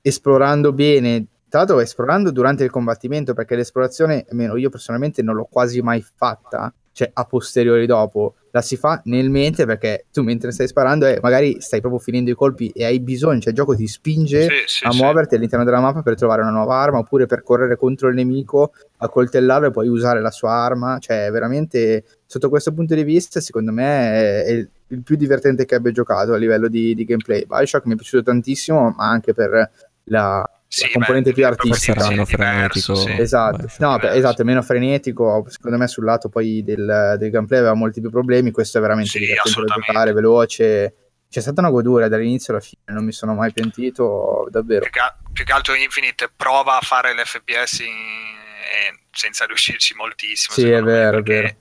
esplorando bene. Tra l'altro, esplorando durante il combattimento, perché l'esplorazione, almeno io personalmente, non l'ho quasi mai fatta, cioè a posteriori dopo, la si fa nel mentre perché tu mentre stai sparando e magari stai proprio finendo i colpi e hai bisogno, cioè il gioco ti spinge Sì, sì, a sì. muoverti all'interno della mappa per trovare una nuova arma oppure per correre contro il nemico, accoltellarlo e poi usare la sua arma. Cioè, veramente, sotto questo punto di vista, secondo me è, è il, il più divertente che abbia giocato a livello di, di gameplay. Bioshock mi è piaciuto tantissimo, ma anche per la, Sì, la componente beh, più artistica. sì, meno diverso, frenetico. sì. Esatto, Beh, no, beh, diverso. esatto, è meno frenetico. Secondo me sul lato poi del, del gameplay aveva molti più problemi. Questo è veramente Sì, divertente da giocare, veloce. C'è stata una godura dall'inizio alla fine, non mi sono mai pentito, davvero. Più che, più che altro Infinite prova a fare l'FPS in- senza riuscirci moltissimo. Sì, è me, vero, è perché vero.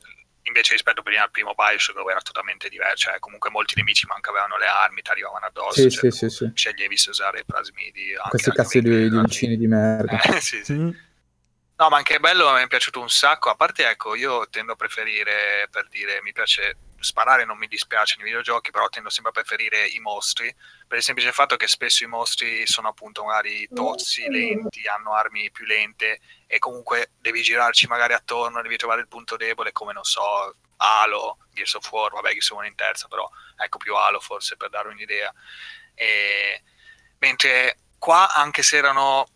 Invece rispetto prima al primo Bioshock dove era totalmente diverso, cioè comunque molti nemici manco avevano le armi, ti arrivavano addosso, Sì, cioè, sì, sì, sceglievi se usare i plasmidi. anche Questi cazzo di, di uncini di merda. Eh, [LAUGHS] sì, sì. Mm. No, ma anche bello, mi è piaciuto un sacco. A parte, ecco, io tendo a preferire, per dire, mi piace sparare, non mi dispiace nei videogiochi, però tendo sempre a preferire i mostri, per il semplice fatto che spesso i mostri sono appunto magari tozzi, lenti, hanno armi più lente e comunque devi girarci magari attorno, devi trovare il punto debole, come non so, Halo, Gears of War, vabbè, Gears of War in terza, però ecco più Halo forse per dare un'idea. E... Mentre qua, anche se erano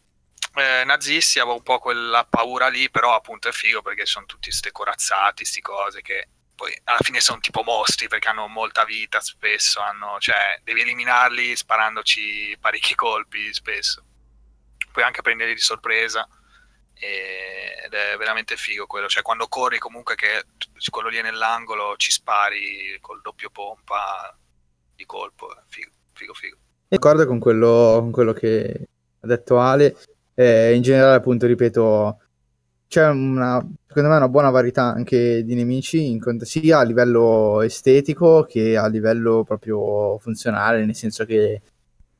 eh, nazisti avevo un po' quella paura lì, però appunto è figo perché sono tutti ste corazzati, sti cose che poi alla fine sono tipo mostri perché hanno molta vita spesso, hanno, cioè devi eliminarli sparandoci parecchi colpi spesso. Puoi anche prenderli di sorpresa ed è veramente figo quello, cioè quando corri comunque che quello lì è nell'angolo ci spari col doppio pompa di colpo, figo, figo, figo. D'accordo con quello, con quello che ha detto Ale. Eh, in generale, appunto, ripeto, c'è una, secondo me una buona varietà anche di nemici, sia a livello estetico che a livello proprio funzionale, nel senso che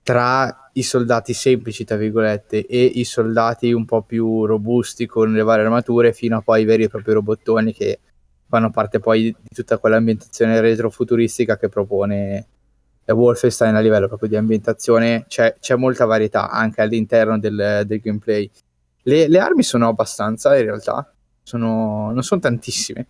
tra i soldati semplici, tra virgolette, e i soldati un po' più robusti con le varie armature, fino a poi i veri e propri robottoni che fanno parte poi di tutta quell'ambientazione retrofuturistica che propone Wolfenstein a livello proprio di ambientazione. C'è, c'è molta varietà anche all'interno del, del gameplay. Le, le armi sono abbastanza, in realtà, sono, non sono tantissime,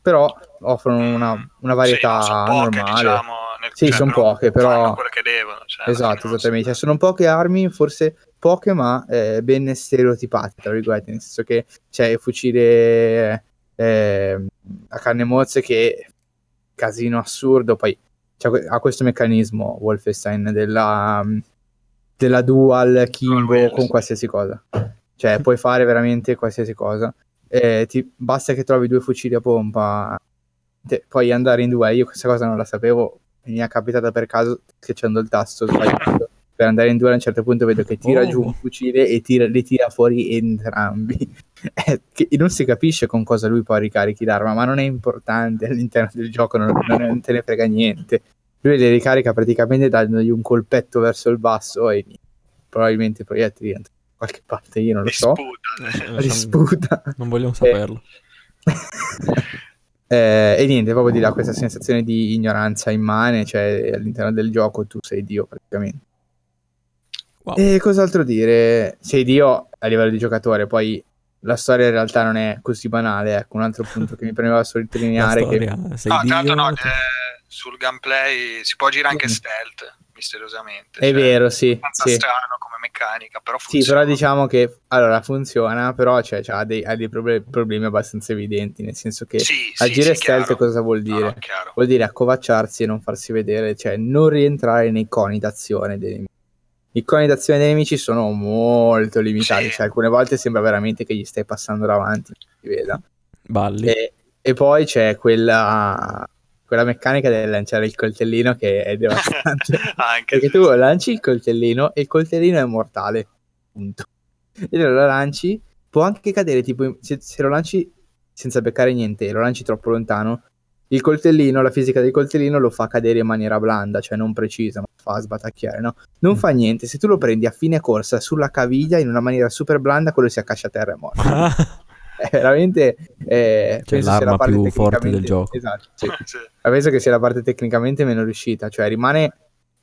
però offrono una, una varietà Sì, no, son poche, normale. diciamo, nel- Sì, cioè, son poche, però- quello che devono. Cioè, Esatto, esattamente. Cioè, so- sono poche armi, forse poche, ma eh, ben stereotipate, tra virgolette, nel senso che c'è il fucile eh, a canne mozze che casino assurdo, poi ha questo meccanismo Wolfenstein della, della dual kimbo con qualsiasi cosa. Cioè, [LAUGHS] puoi fare veramente qualsiasi cosa. Eh, ti- basta che trovi due fucili a pompa, te- puoi andare in due. Io questa cosa non la sapevo, mi è capitata per caso schiacciando il tasto sbagliato. per andare in due a un certo punto vedo che tira Oh. giù un fucile e tira, li tira fuori entrambi. [LAUGHS] Eh, non si capisce con cosa lui poi ricarichi l'arma, ma non è importante all'interno del gioco, non, non- te ne frega niente. Lui le ricarica praticamente dandogli un colpetto verso il basso e probabilmente i proiettili entrano qualche parte, io non lo so. sputa. Eh, Li lasciamo- sputa. Non vogliamo saperlo. Eh, e niente, proprio di là questa sensazione di ignoranza immane, cioè all'interno del gioco tu sei Dio praticamente. Wow. E cos'altro dire? Sei Dio a livello di giocatore, poi la storia in realtà non è così banale, ecco, un altro punto che mi premeva sottolineare che No, tra l'altro no, eh, sul gameplay si può girare anche Mm. stealth, misteriosamente. è cioè, vero, sì, abbastanza sì. strano come meccanica, però Sì, funziona. però diciamo che allora funziona, però cioè, ha dei, ha dei proble- problemi abbastanza evidenti, nel senso che Sì, sì, agire sì, stealth cosa vuol No, dire? no, chiaro. Vuol dire accovacciarsi e non farsi vedere, cioè non rientrare nei coni d'azione dei nemici. I coni d'azione dei nemici sono molto limitati, Sì. cioè alcune volte sembra veramente che gli stai passando davanti, non si veda. balli. E, e poi c'è quella, quella meccanica del lanciare il coltellino che è devastante. [LAUGHS] Anche Perché tu lanci il coltellino e il coltellino è mortale. Punto. E lo lanci, può anche cadere, tipo, se, se lo lanci senza beccare niente e lo lanci troppo lontano, il coltellino, la fisica del coltellino lo fa cadere in maniera blanda, cioè non precisa, ma fa sbatacchiare, no? Non fa niente, se tu lo prendi a fine corsa sulla caviglia in una maniera super blanda, quello si accascia a terra e. È [LAUGHS] [LAUGHS] veramente... Eh, Cioè, penso sia l'arma la parte più forte del gioco. Esatto, sì. Sì. Penso che sia la parte tecnicamente meno riuscita, cioè rimane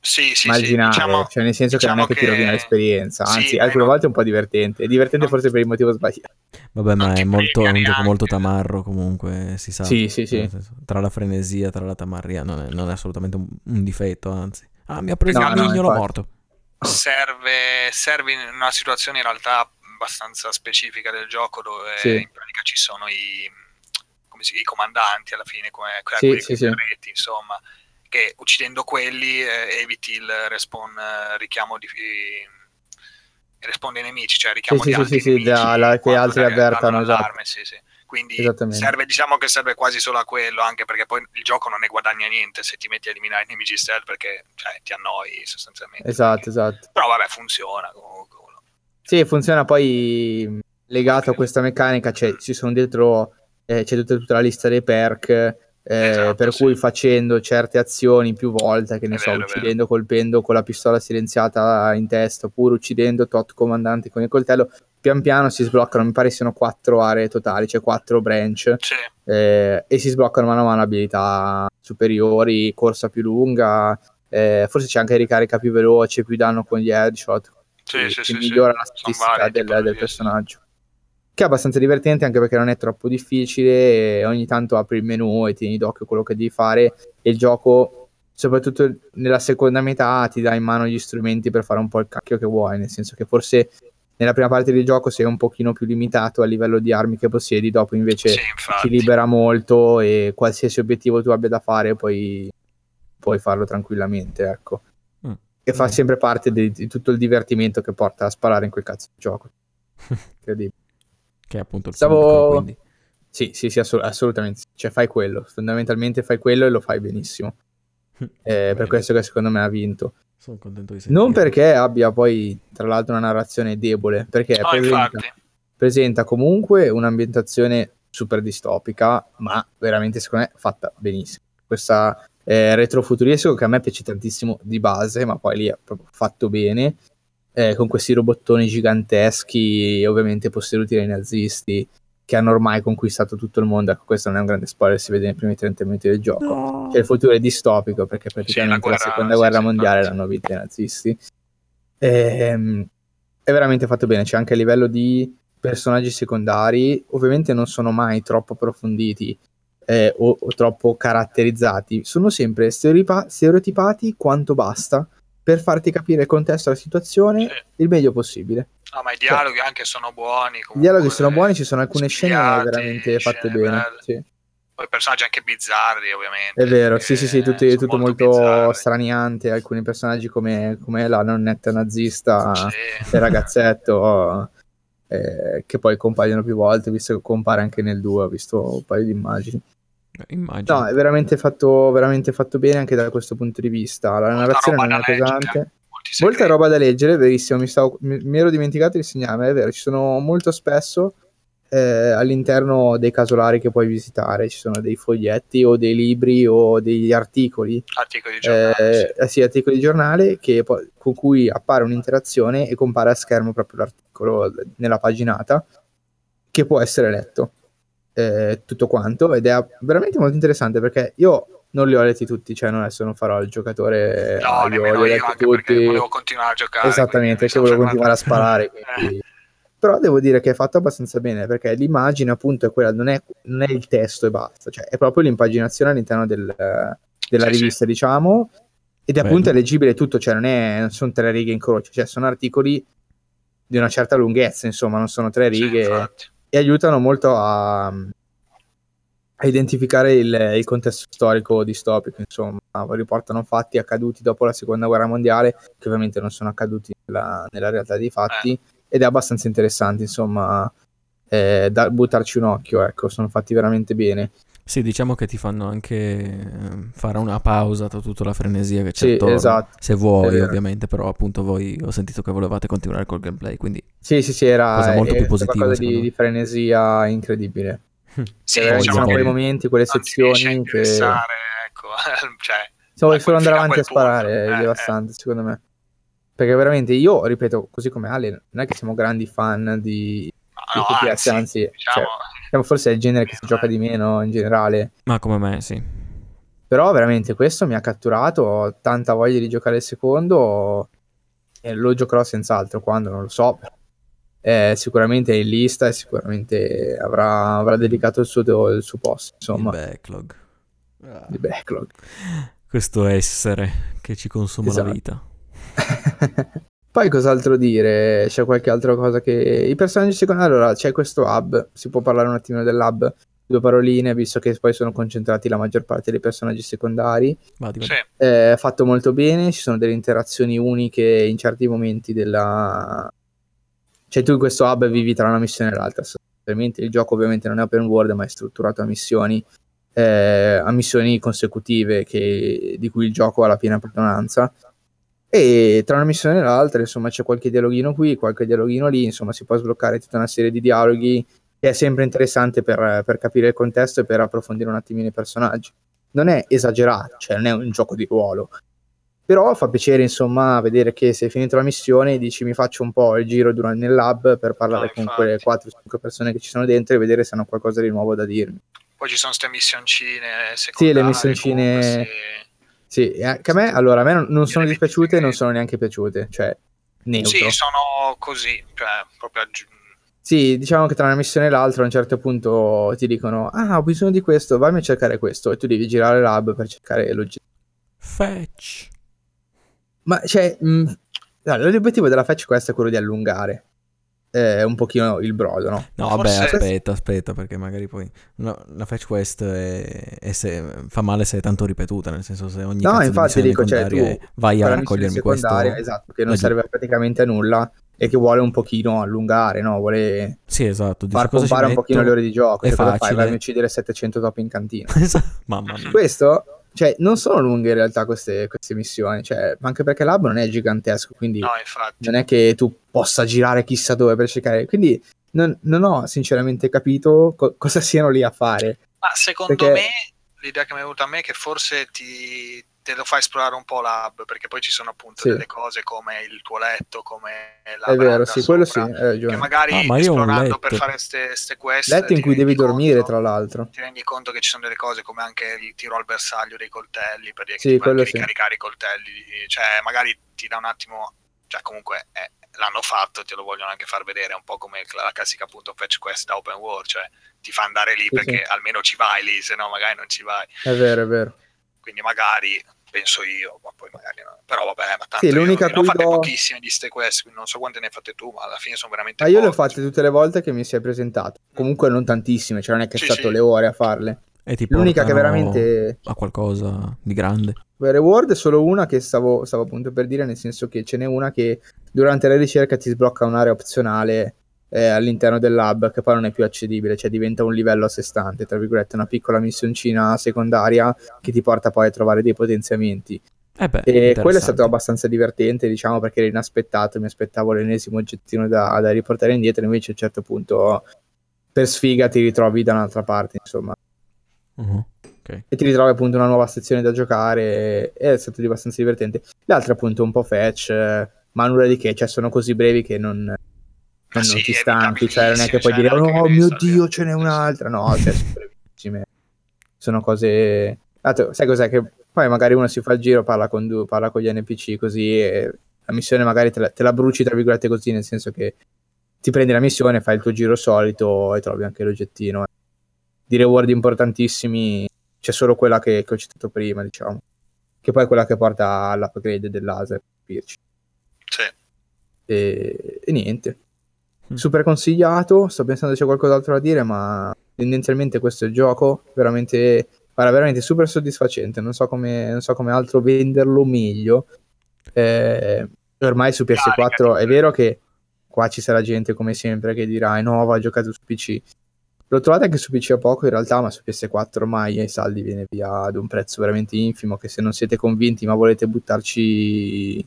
Sì, sì, sì, marginale, diciamo- cioè nel senso che non è diciamo che ti rovina l'esperienza, sì, anzi ma alcune volte è un po' divertente, è divertente No. forse per il motivo sbagliato. Vabbè, ma è, molto, è un gioco molto tamarro comunque, si sa. Sì, sì, sì. Tra la frenesia, tra la tamarria, non è, non è assolutamente un, un difetto, anzi. Ah, mi ha preso No, il no, mignolo morto. serve, serve in una situazione in realtà abbastanza specifica del gioco dove Sì. in pratica ci sono i, come si, i comandanti alla fine, come Sì, quelli sì, con i sì. insomma, che uccidendo quelli eh, eviti il respawn eh, richiamo di, risponde ai nemici, cioè richiamo Sì, gli sì, altri sì, nemici da- la- che altri avvertano, esatto. sì, sì. Quindi serve, diciamo che serve quasi solo a quello, anche perché poi il gioco non ne guadagna niente se ti metti a eliminare i nemici stealth perché cioè, ti annoi sostanzialmente. Esatto, esatto. Però vabbè, funziona comunque. Sì, funziona poi mh, legato a questa meccanica, cioè ci sono dietro, eh, c'è tutta, tutta la lista dei perk, eh, Esatto, per sì. cui facendo certe azioni più volte, che ne È so, vero, uccidendo, colpendo con la pistola silenziata in testa, oppure uccidendo tot comandanti con il coltello, pian piano si sbloccano, mi pare siano quattro aree totali, cioè quattro branch, Sì, eh, e si sbloccano mano a mano abilità superiori, corsa più lunga, eh, forse c'è anche ricarica più veloce, più danno con gli headshot, sì, sì, che migliora la statistica del, del personaggio. Che è abbastanza divertente anche perché non è troppo difficile. Ogni tanto apri il menu e tieni d'occhio quello che devi fare. E il gioco, soprattutto nella seconda metà, ti dà in mano gli strumenti per fare un po' il cacchio che vuoi. Nel senso che forse nella prima parte del gioco sei un pochino più limitato a livello di armi che possiedi, dopo invece Sì, ti libera molto e qualsiasi obiettivo tu abbia da fare puoi, puoi farlo tranquillamente, ecco. Mm. E fa Mm. sempre parte di, di tutto il divertimento che porta a sparare in quel cazzo di gioco. [LAUGHS] Incredibile. Che è appunto il Stavo- quindi. Sì, sì, sì, assolut- assolutamente. Cioè fai quello, fondamentalmente fai quello e lo fai benissimo. [LAUGHS] Eh, per questo che secondo me ha vinto. Sono contento di sentire. Non perché abbia poi, tra l'altro, una narrazione debole, perché No, presenta, presenta comunque un'ambientazione super distopica, ma veramente secondo me fatta benissimo. Questa eh, retrofuturistico che a me piace tantissimo di base, ma poi lì è proprio fatto bene, eh, con questi robottoni giganteschi, ovviamente posseduti dai nazisti, che hanno ormai conquistato tutto il mondo. Ecco, questo non è un grande spoiler, si vede nei primi 30 minuti del gioco. No. Cioè, il futuro è distopico perché praticamente la, guerra- seconda sì, guerra sì, mondiale infatti. l'hanno vinta i nazisti. Ehm, è veramente fatto bene. C'è anche a livello di personaggi secondari, ovviamente non sono mai troppo approfonditi eh, o, o troppo caratterizzati, sono sempre stereotipa- stereotipati quanto basta per farti capire il contesto della situazione Sì. il meglio possibile. No, ma i dialoghi anche sono buoni. I dialoghi sono buoni, ci sono alcune scene veramente fatte scene bene. Sì. Poi personaggi anche bizzarri, ovviamente. È vero, sì, sì, sì, tutti- tutto molto, bizzarri. straniante. Alcuni personaggi come, come la nonnetta nazista, Sì. il ragazzetto, eh, che poi compaiono più volte, visto che compare anche nel 2, ho visto un paio di immagini. Eh, Immagino. No, è veramente fatto, veramente fatto bene anche da questo punto di vista. La Molta narrazione non è pesante. Molta roba da leggere, verissimo. Mi, stavo- mi- mi ero dimenticato di segnarmi, è vero. Ci sono molto spesso eh, all'interno dei casolari che puoi visitare. Ci sono dei foglietti o dei libri o degli articoli articoli di giornale. eh, eh, sì, articoli di giornale che con cui appare un'interazione e compare a schermo proprio l'articolo nella paginata che può essere letto eh, tutto quanto ed è veramente molto interessante perché io non li ho letti tutti, cioè non adesso non farò il giocatore No, ah, li ho io, letti anche perché tutti volevo continuare a giocare. esattamente, che sono volevo continuare a sparare quindi- però devo dire che è fatto abbastanza bene perché l'immagine appunto è quella, non è, non è il testo e basta, cioè è proprio l'impaginazione all'interno del- della Sì, sì. rivista diciamo ed è appunto è leggibile tutto, cioè non, è, non sono tre righe in croce, cioè sono articoli di una certa lunghezza, insomma non sono tre Sì, righe infatti. E aiutano molto a, a identificare il, il contesto storico distopico, insomma, riportano fatti accaduti dopo la seconda guerra mondiale, che ovviamente non sono accaduti nella, nella realtà dei fatti, Eh. ed è abbastanza interessante, insomma, eh, da buttarci un occhio, ecco, sono fatti veramente bene. Sì, diciamo che ti fanno anche eh, fare una pausa tra tutta la frenesia che c'è Sì, attorno. esatto. Se vuoi, vero. ovviamente, però appunto voi ho sentito che volevate continuare col gameplay, quindi Sì, sì, sì, era Cosa molto più positiva, qualcosa di, di frenesia incredibile. Sì, Eh, diciamo sono che- quei momenti, quelle sezioni che... ecco, [LAUGHS] cioè, Se vuoi solo andare avanti a quel punto. sparare è Eh, devastante, secondo me. Perché veramente io, ripeto, così come Ale, non è che siamo grandi fan di, No, di no, anzi, anzi, diciamo, cioè, siamo forse il genere che si Eh. gioca di meno in generale. Ma come me, sì. Però veramente questo mi ha catturato, ho tanta voglia di giocare il secondo e lo giocherò senz'altro quando, non lo so. Eh, sicuramente è in lista e sicuramente avrà, avrà dedicato il suo, il suo posto, insomma, Il backlog. Ah. di backlog. Questo essere che ci consuma Esatto. la vita. [LAUGHS] Poi cos'altro dire? C'è qualche altra cosa che... I personaggi secondari... Allora, c'è questo hub, si può parlare un attimino dell'hub, due paroline, visto che poi sono concentrati la maggior parte dei personaggi secondari. Vadi, sì, vadi. È fatto molto bene, ci sono delle interazioni uniche in certi momenti della, cioè tu in questo hub vivi tra una missione e l'altra, sostanzialmente il gioco ovviamente non è open world ma è strutturato a missioni, eh, a missioni consecutive che, di cui il gioco ha la piena padronanza e tra una missione e l'altra insomma c'è qualche dialoghino qui, qualche dialoghino lì, insomma si può sbloccare tutta una serie di dialoghi che è sempre interessante per, per capire il contesto e per approfondire un attimino i personaggi. Non è esagerato, cioè non è un gioco di ruolo, però fa piacere insomma vedere che se hai finito la missione dici mi faccio un po' il giro durante, nel lab per parlare no, con quelle 4-5 persone che ci sono dentro e vedere se hanno qualcosa di nuovo da dirmi. Poi ci sono queste missioncine secondarie. Sì, le missioncine... Sì, eh, che a me, allora, a me non, non sono dispiaciute e non sono neanche piaciute, cioè neutro. Sì, sono così, cioè proprio aggiunto sì, diciamo che tra una missione e l'altra a un certo punto ti dicono ah ho bisogno di questo, vai a cercare questo e tu devi girare l'hub per cercare l'oggetto. Fetch. Ma cioè, mh, l'obiettivo della fetch quest è quello di allungare eh, un pochino il brodo, no? No, vabbè, Forse... aspetta, aspetta, perché magari poi no, la fetch quest è, è se, fa male se è tanto ripetuta, nel senso se ogni No, infatti dico, cioè, tu vai a raccogliermi questo esatto, che non serve praticamente a nulla e che vuole un pochino allungare, no? Vuole sì, esatto. far pompare un pochino le ore di gioco. È cioè, facile. Fai? Vai a uccidere 700 topi in cantina. [LAUGHS] Mamma mia. Questo cioè, non sono lunghe in realtà queste, queste missioni, cioè, anche perché l'hub non è gigantesco, quindi no, non è che tu possa girare chissà dove per cercare. Quindi non, non ho sinceramente capito co- cosa siano lì a fare. Ma secondo perché... me, l'idea che mi è venuta a me è che forse ti, te lo fa esplorare un po' l'hub, perché poi ci sono appunto sì. delle cose come il tuo letto, come la È vero, sì, quello sì, che magari ah, ma esplorando per fare queste quest letto in cui devi conto, dormire, tra l'altro. Ti rendi conto che ci sono delle cose come anche il tiro al bersaglio dei coltelli per sì, quello sì. ricaricare i coltelli, cioè magari ti dà un attimo, cioè comunque è, l'hanno fatto, te lo vogliono anche far vedere, un po' come la classica appunto patch quest da open world, cioè ti fa andare lì sì, perché sì. almeno ci vai lì, se no magari non ci vai. È vero, è vero. Quindi magari penso io, ma poi magari no. Però vabbè, ma tanto sì, l'unica io, ne ho fatte do... pochissime di ste quest, quindi non so quante ne hai fatte tu, ma alla fine sono veramente Ma io le ho fatte tutte le volte che mi si è presentato. Comunque non tantissime, cioè non è che è sì, stato sì. le ore a farle. E ti L'unica che veramente a qualcosa di grande. Beh, reward è solo una che stavo, stavo appunto per dire, nel senso che ce n'è una che durante la ricerca ti sblocca un'area opzionale eh, all'interno del lab che poi non è più accedibile, cioè diventa un livello a sé stante, tra virgolette, una piccola missioncina secondaria che ti porta poi a trovare dei potenziamenti. Eh beh, e quello è stato abbastanza divertente, diciamo, perché era inaspettato, mi aspettavo l'ennesimo oggettino da, da riportare indietro, invece a un certo punto per sfiga ti ritrovi da un'altra parte, insomma. Uh-huh. Okay. E ti ritrovi appunto una nuova sezione da giocare e è stato abbastanza divertente. Le altre appunto un po' fetch, ma nulla di che, cioè sono così brevi che non, non, ah, sì, non ti stanchi, cioè non è che puoi cioè, dire oh mio dio ce n'è un'altra, no, cioè [LAUGHS] sono brevissime. Sono cose... sai cos'è che poi magari uno si fa il giro, parla con, parla con gli NPC così e la missione magari te la, te la, bruci tra virgolette così, nel senso che ti prendi la missione, fai il tuo giro solito e trovi anche l'oggettino. Di reward importantissimi c'è solo quella che, che ho citato prima, diciamo, che poi è quella che porta all'upgrade del laser, Sì. E, e niente. Mm. Super consigliato, sto pensando se c'è qualcos'altro da dire, ma tendenzialmente questo è il gioco, veramente Guarda, veramente super soddisfacente. Non so come, non so come altro venderlo meglio. Eh, ormai su PS4 è vero che qua ci sarà gente come sempre che dirà: eh no, va giocato su PC. L'ho trovato anche su PC a poco in realtà, ma su PS4 ormai ai saldi viene via ad un prezzo veramente infimo. Che se non siete convinti, ma volete buttarci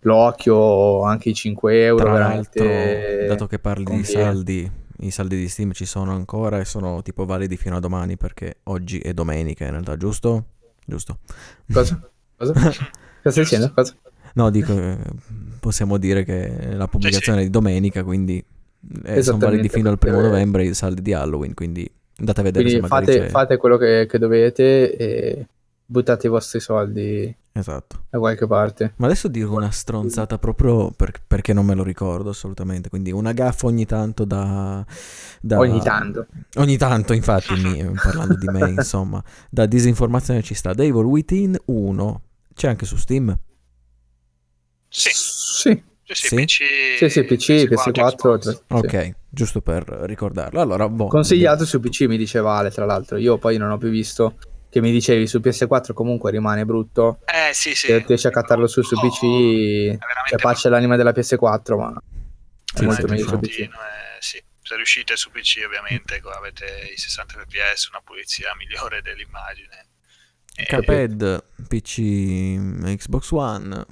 l'occhio, anche i 5 euro, Tra veramente. Dato che parli conviene. di saldi, i saldi di Steam ci sono ancora e sono tipo validi fino a domani perché oggi è domenica in realtà, giusto? Giusto. Cosa? Cosa? [LAUGHS] Cosa stai dicendo? Cosa? No, dico, eh, possiamo dire che la pubblicazione è di domenica, quindi eh, sono validi fino al primo novembre i saldi di Halloween, quindi andate a vedere quindi se magari fate, fate quello che, che dovete e buttate i vostri soldi Esatto. Da qualche parte. Ma adesso dico una stronzata proprio per, perché non me lo ricordo assolutamente. Quindi una gaffa ogni tanto da. da ogni tanto. Ogni tanto, infatti, mi, parlando di me, insomma. Da disinformazione ci sta. Devil Within 1. C'è anche su Steam? Sì. Sì. Sì, sì, PC, sì, sì, PC, PS4. PS4 ok, sì. giusto per ricordarlo. Allora, boh, Consigliato su PC, mi diceva Ale, tra l'altro. Io poi non ho più visto che mi dicevi su PS4 comunque rimane brutto. Eh sì, sì. Se riesci a cattarlo su, su PC, c'è pace l'anima della PS4, ma... È molto sì, meglio sì, su sì. PC. eh, sì. Se riuscite su PC ovviamente avete i 60 fps, una pulizia migliore dell'immagine. E- Cuphead, PC, Xbox One,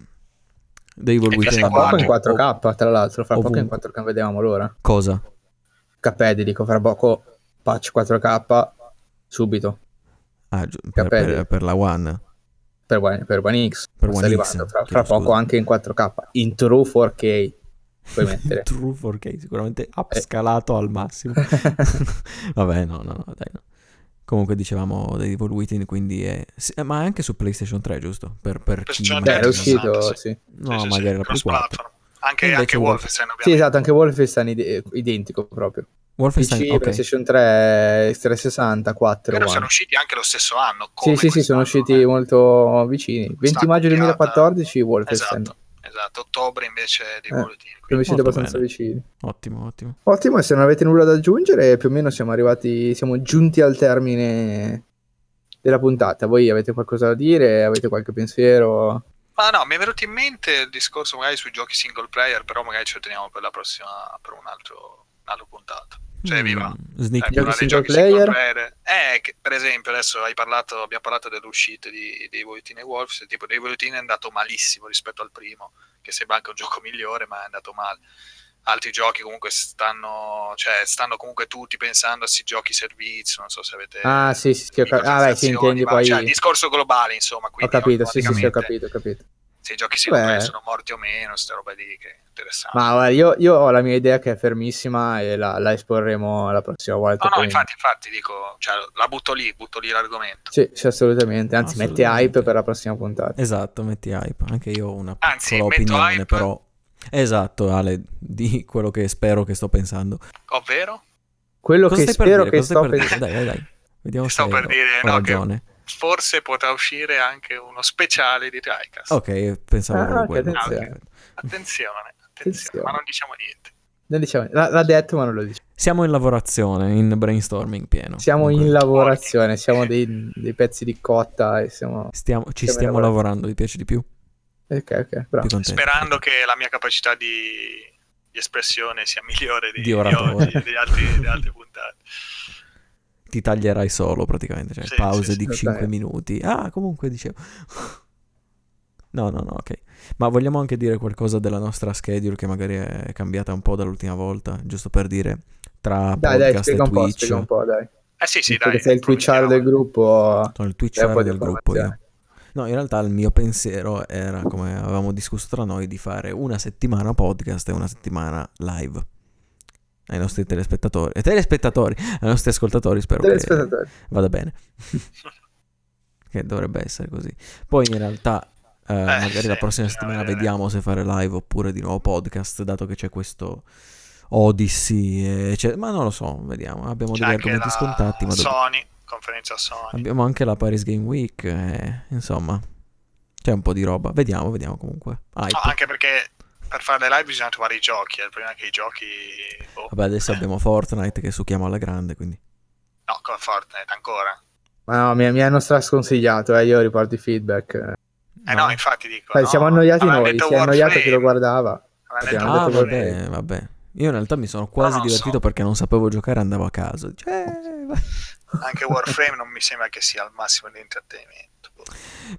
Devil Within PS4 Fra poco in Abandon. 4K, tra l'altro, fra poco in ovunque. 4K vedevamo l'ora. Cosa? Cuphead, dico, fra poco patch 4K subito Ah, giu- per, per- per la One. per One, per One X. Per sta One X, arrivando, fra, fra chiedo poco scusa. anche in 4K, in true 4K. Puoi [LAUGHS] mettere. True 4K, sicuramente upscalato al massimo. [LAUGHS] Vabbè, no, no, no, dai, no. Comunque dicevamo Devil Within, quindi è... sì, eh, ma anche su PlayStation 3, giusto? Per, per chi... PlayStation Beh, 3 era uscito, 60, sì. No, Sì, sì, magari sì, la Play 4. cross-platform. Anche, Invece anche Wolf- Wolfenstein Sì, esatto, anche Wolfenstein ide- identico proprio. Wolfenstein, PC, ok. PlayStation 3, 360, 4, Però One. sono usciti anche lo stesso anno. Sì, come sì, sì, sono usciti eh. molto vicini. 20 Sta maggio accoppiata- 2014 Wolfenstein. Esatto, esatto. Ottobre invece di Eh, Bulletin. Sono usciti Molto abbastanza bene. vicini. Ottimo, ottimo. Ottimo, e se non avete nulla da aggiungere, più o meno siamo arrivati, siamo giunti al termine della puntata. Voi avete qualcosa da dire? Avete qualche pensiero? Ma no, mi è venuto in mente il discorso magari sui giochi single player, però magari ce lo teniamo per la prossima, per un altro, un'altra puntata. Cioè, vi va? Mm, Sneak Eh, Giochi single single player? Eh, che, per esempio, adesso hai parlato, abbiamo parlato delle uscite di, dei e Wolves. Tipo, dei Within è andato malissimo rispetto al primo, che sembra anche un gioco migliore, ma è andato male. Altri giochi comunque stanno, cioè, stanno comunque tutti pensando a questi giochi servizio. Non so se avete. Ah, sì, sì, sì, ho cap- ah, beh, sì, intendi ma- poi... Cioè, il discorso globale, insomma. Ho capito, sì, sì, sì, ho capito, ho capito. Se i giochi single Beh. player sono morti o meno, queste robe lì che interessante. Ma guarda, io, io ho la mia idea che è fermissima e la, la esporremo la prossima volta. No, no, infatti, infatti, dico, cioè, la butto lì, butto lì l'argomento. Sì, sì, assolutamente. Anzi, metti Assolutamente. hype per la prossima puntata. Esatto, metti hype. Anche io ho una piccola Anzi, metto opinione, hype. però... Esatto, Ale, di quello che spero che sto pensando. Ovvero? Quello Cosa che spero dire? che sto pensando... Dai, dai, dai. Vediamo Stavo se per dire, ho no, che- ragione. Forse potrà uscire anche uno speciale di Tricast. Ok, pensavo Ah, proprio attenzione. Perfetto. Attenzione, attenzione, ma non diciamo niente. Non diciamo- l'ha, l'ha detto, ma non lo dice. Siamo in lavorazione, in brainstorming pieno. Siamo in Comunque, lavorazione, siamo dei, dei pezzi di cotta e siamo... stiamo- ci in stiamo lavorando, vi piace di più? Ok, ok, bravo. Sperando che la mia capacità di, di espressione sia migliore di, Di oggi, di, altri, di altre puntate. Ti taglierai solo praticamente, cioè Sì, pause sì, di sì. 5 minuti. Ah, comunque dicevo. [LAUGHS] No, no, no, ok. Ma vogliamo anche dire qualcosa della nostra schedule che magari è cambiata un po' dall'ultima volta, giusto per dire tra Dai, dai, podcast spiega e un po', spiega un po', dai. Eh sì, sì, dai. che sei il twitcharo del gruppo... Sono il Twitch Dai un po' di del gruppo io. No, in realtà il mio pensiero era, come avevamo discusso tra noi, di fare una settimana podcast e una settimana live. Ai nostri telespettatori. E telespettatori, ai nostri ascoltatori, spero che vada bene. [LAUGHS] che dovrebbe essere così. Poi in realtà, eh, magari sì, la prossima settimana vediamo se fare live oppure di nuovo podcast, dato che c'è questo Odyssey, eccetera. Ma non lo so, vediamo. Abbiamo C'è degli argomenti la scontati, ma Sony, conferenza Sony. abbiamo anche la Paris Game Week, e, insomma, c'è un po' di roba. Vediamo, vediamo comunque. Hype. No, anche perché per fare le live bisogna trovare i giochi. eh, Il problema è che i giochi. boh, Vabbè, adesso eh, abbiamo Fortnite che succhiamo alla grande, quindi... No, con Fortnite ancora. Ma no, mi, mi hanno sconsigliato, eh, io riporto i feedback. Eh no, infatti dico. Sai, no, siamo annoiati noi, si è annoiato chi lo guardava. Ah, vabbè, vabbè. Io in realtà mi sono quasi No, divertito so. perché non sapevo giocare e andavo a caso. Cioè. [LAUGHS] Anche Warframe non mi sembra che sia al massimo di intrattenimento.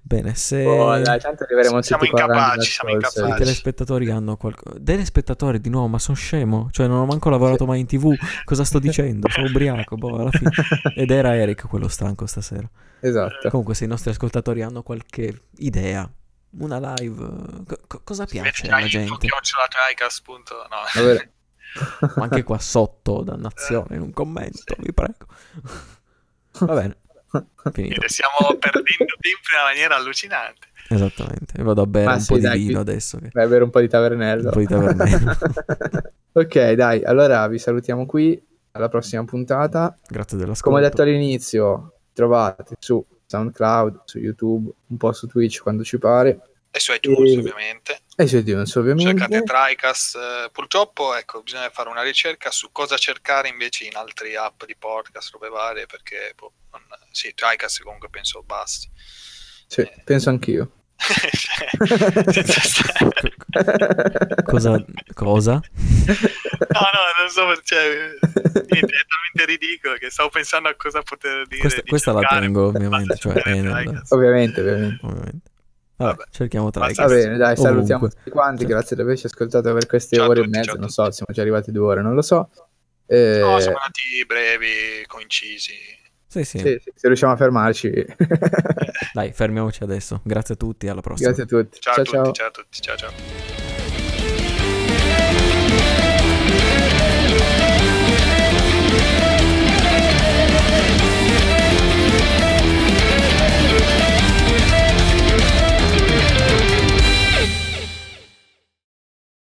Bene, se Oh, dai, tanto arriveremo Siamo incapaci, siamo Souls. i incapaci. telespettatori hanno qualcosa... Telespettatori di nuovo, ma sono scemo. Cioè, non ho manco lavorato mai in tv. Cosa sto dicendo? Sono ubriaco, boh, alla fine. [LAUGHS] Ed era Eric quello stanco stasera. Esatto. Comunque, se i nostri ascoltatori hanno qualche idea, una live, co- co- cosa piace alla gente? punto- no. [LAUGHS] Ma anche qua sotto, dannazione, in un commento, vi prego. Va bene, finito. Stiamo perdendo [LAUGHS] tempo in una maniera allucinante. Esattamente. E vado a bere Ma un sì, po' di dai, vino qui- adesso. Che... Vai a bere un po' di tavernello. Un po' di tavernello. [LAUGHS] ok, dai, allora vi salutiamo qui. Alla prossima puntata. Grazie dell'ascolto. Come detto all'inizio, trovate su SoundCloud, su YouTube, un po' su Twitch quando ci pare. E su iTunes, E- ovviamente. E su iTunes, ovviamente. Cercate Tricast. eh, purtroppo, ecco, bisogna fare una ricerca su cosa cercare invece in altre app di podcast, robe varie, perché boh, non- sì, Tricast comunque penso basti. Sì, penso anch'io. [LAUGHS] Cosa? Cosa? No, no, non so, cioè, niente, è talmente ridicolo che stavo pensando a cosa poter dire. Questa, di questa la tengo ovviamente, cioè nel- Tigers. ovviamente, ovviamente. ovviamente. Vabbè, Vabbè. cerchiamo tra. Va bene, dai, Ovunque. salutiamo tutti quanti. Sì. Grazie di averci ascoltato per queste Ciao ore e tutti, mezza. ciao a Non tutti. so, siamo già arrivati due ore, non lo so. Eh, No, siamo andati brevi, concisi. Sì, sì. sì, sì, se riusciamo a fermarci. Dai, fermiamoci adesso. Grazie a tutti, alla prossima. Grazie a tutti. Ciao, ciao. a tutti, ciao. ciao a tutti, ciao ciao.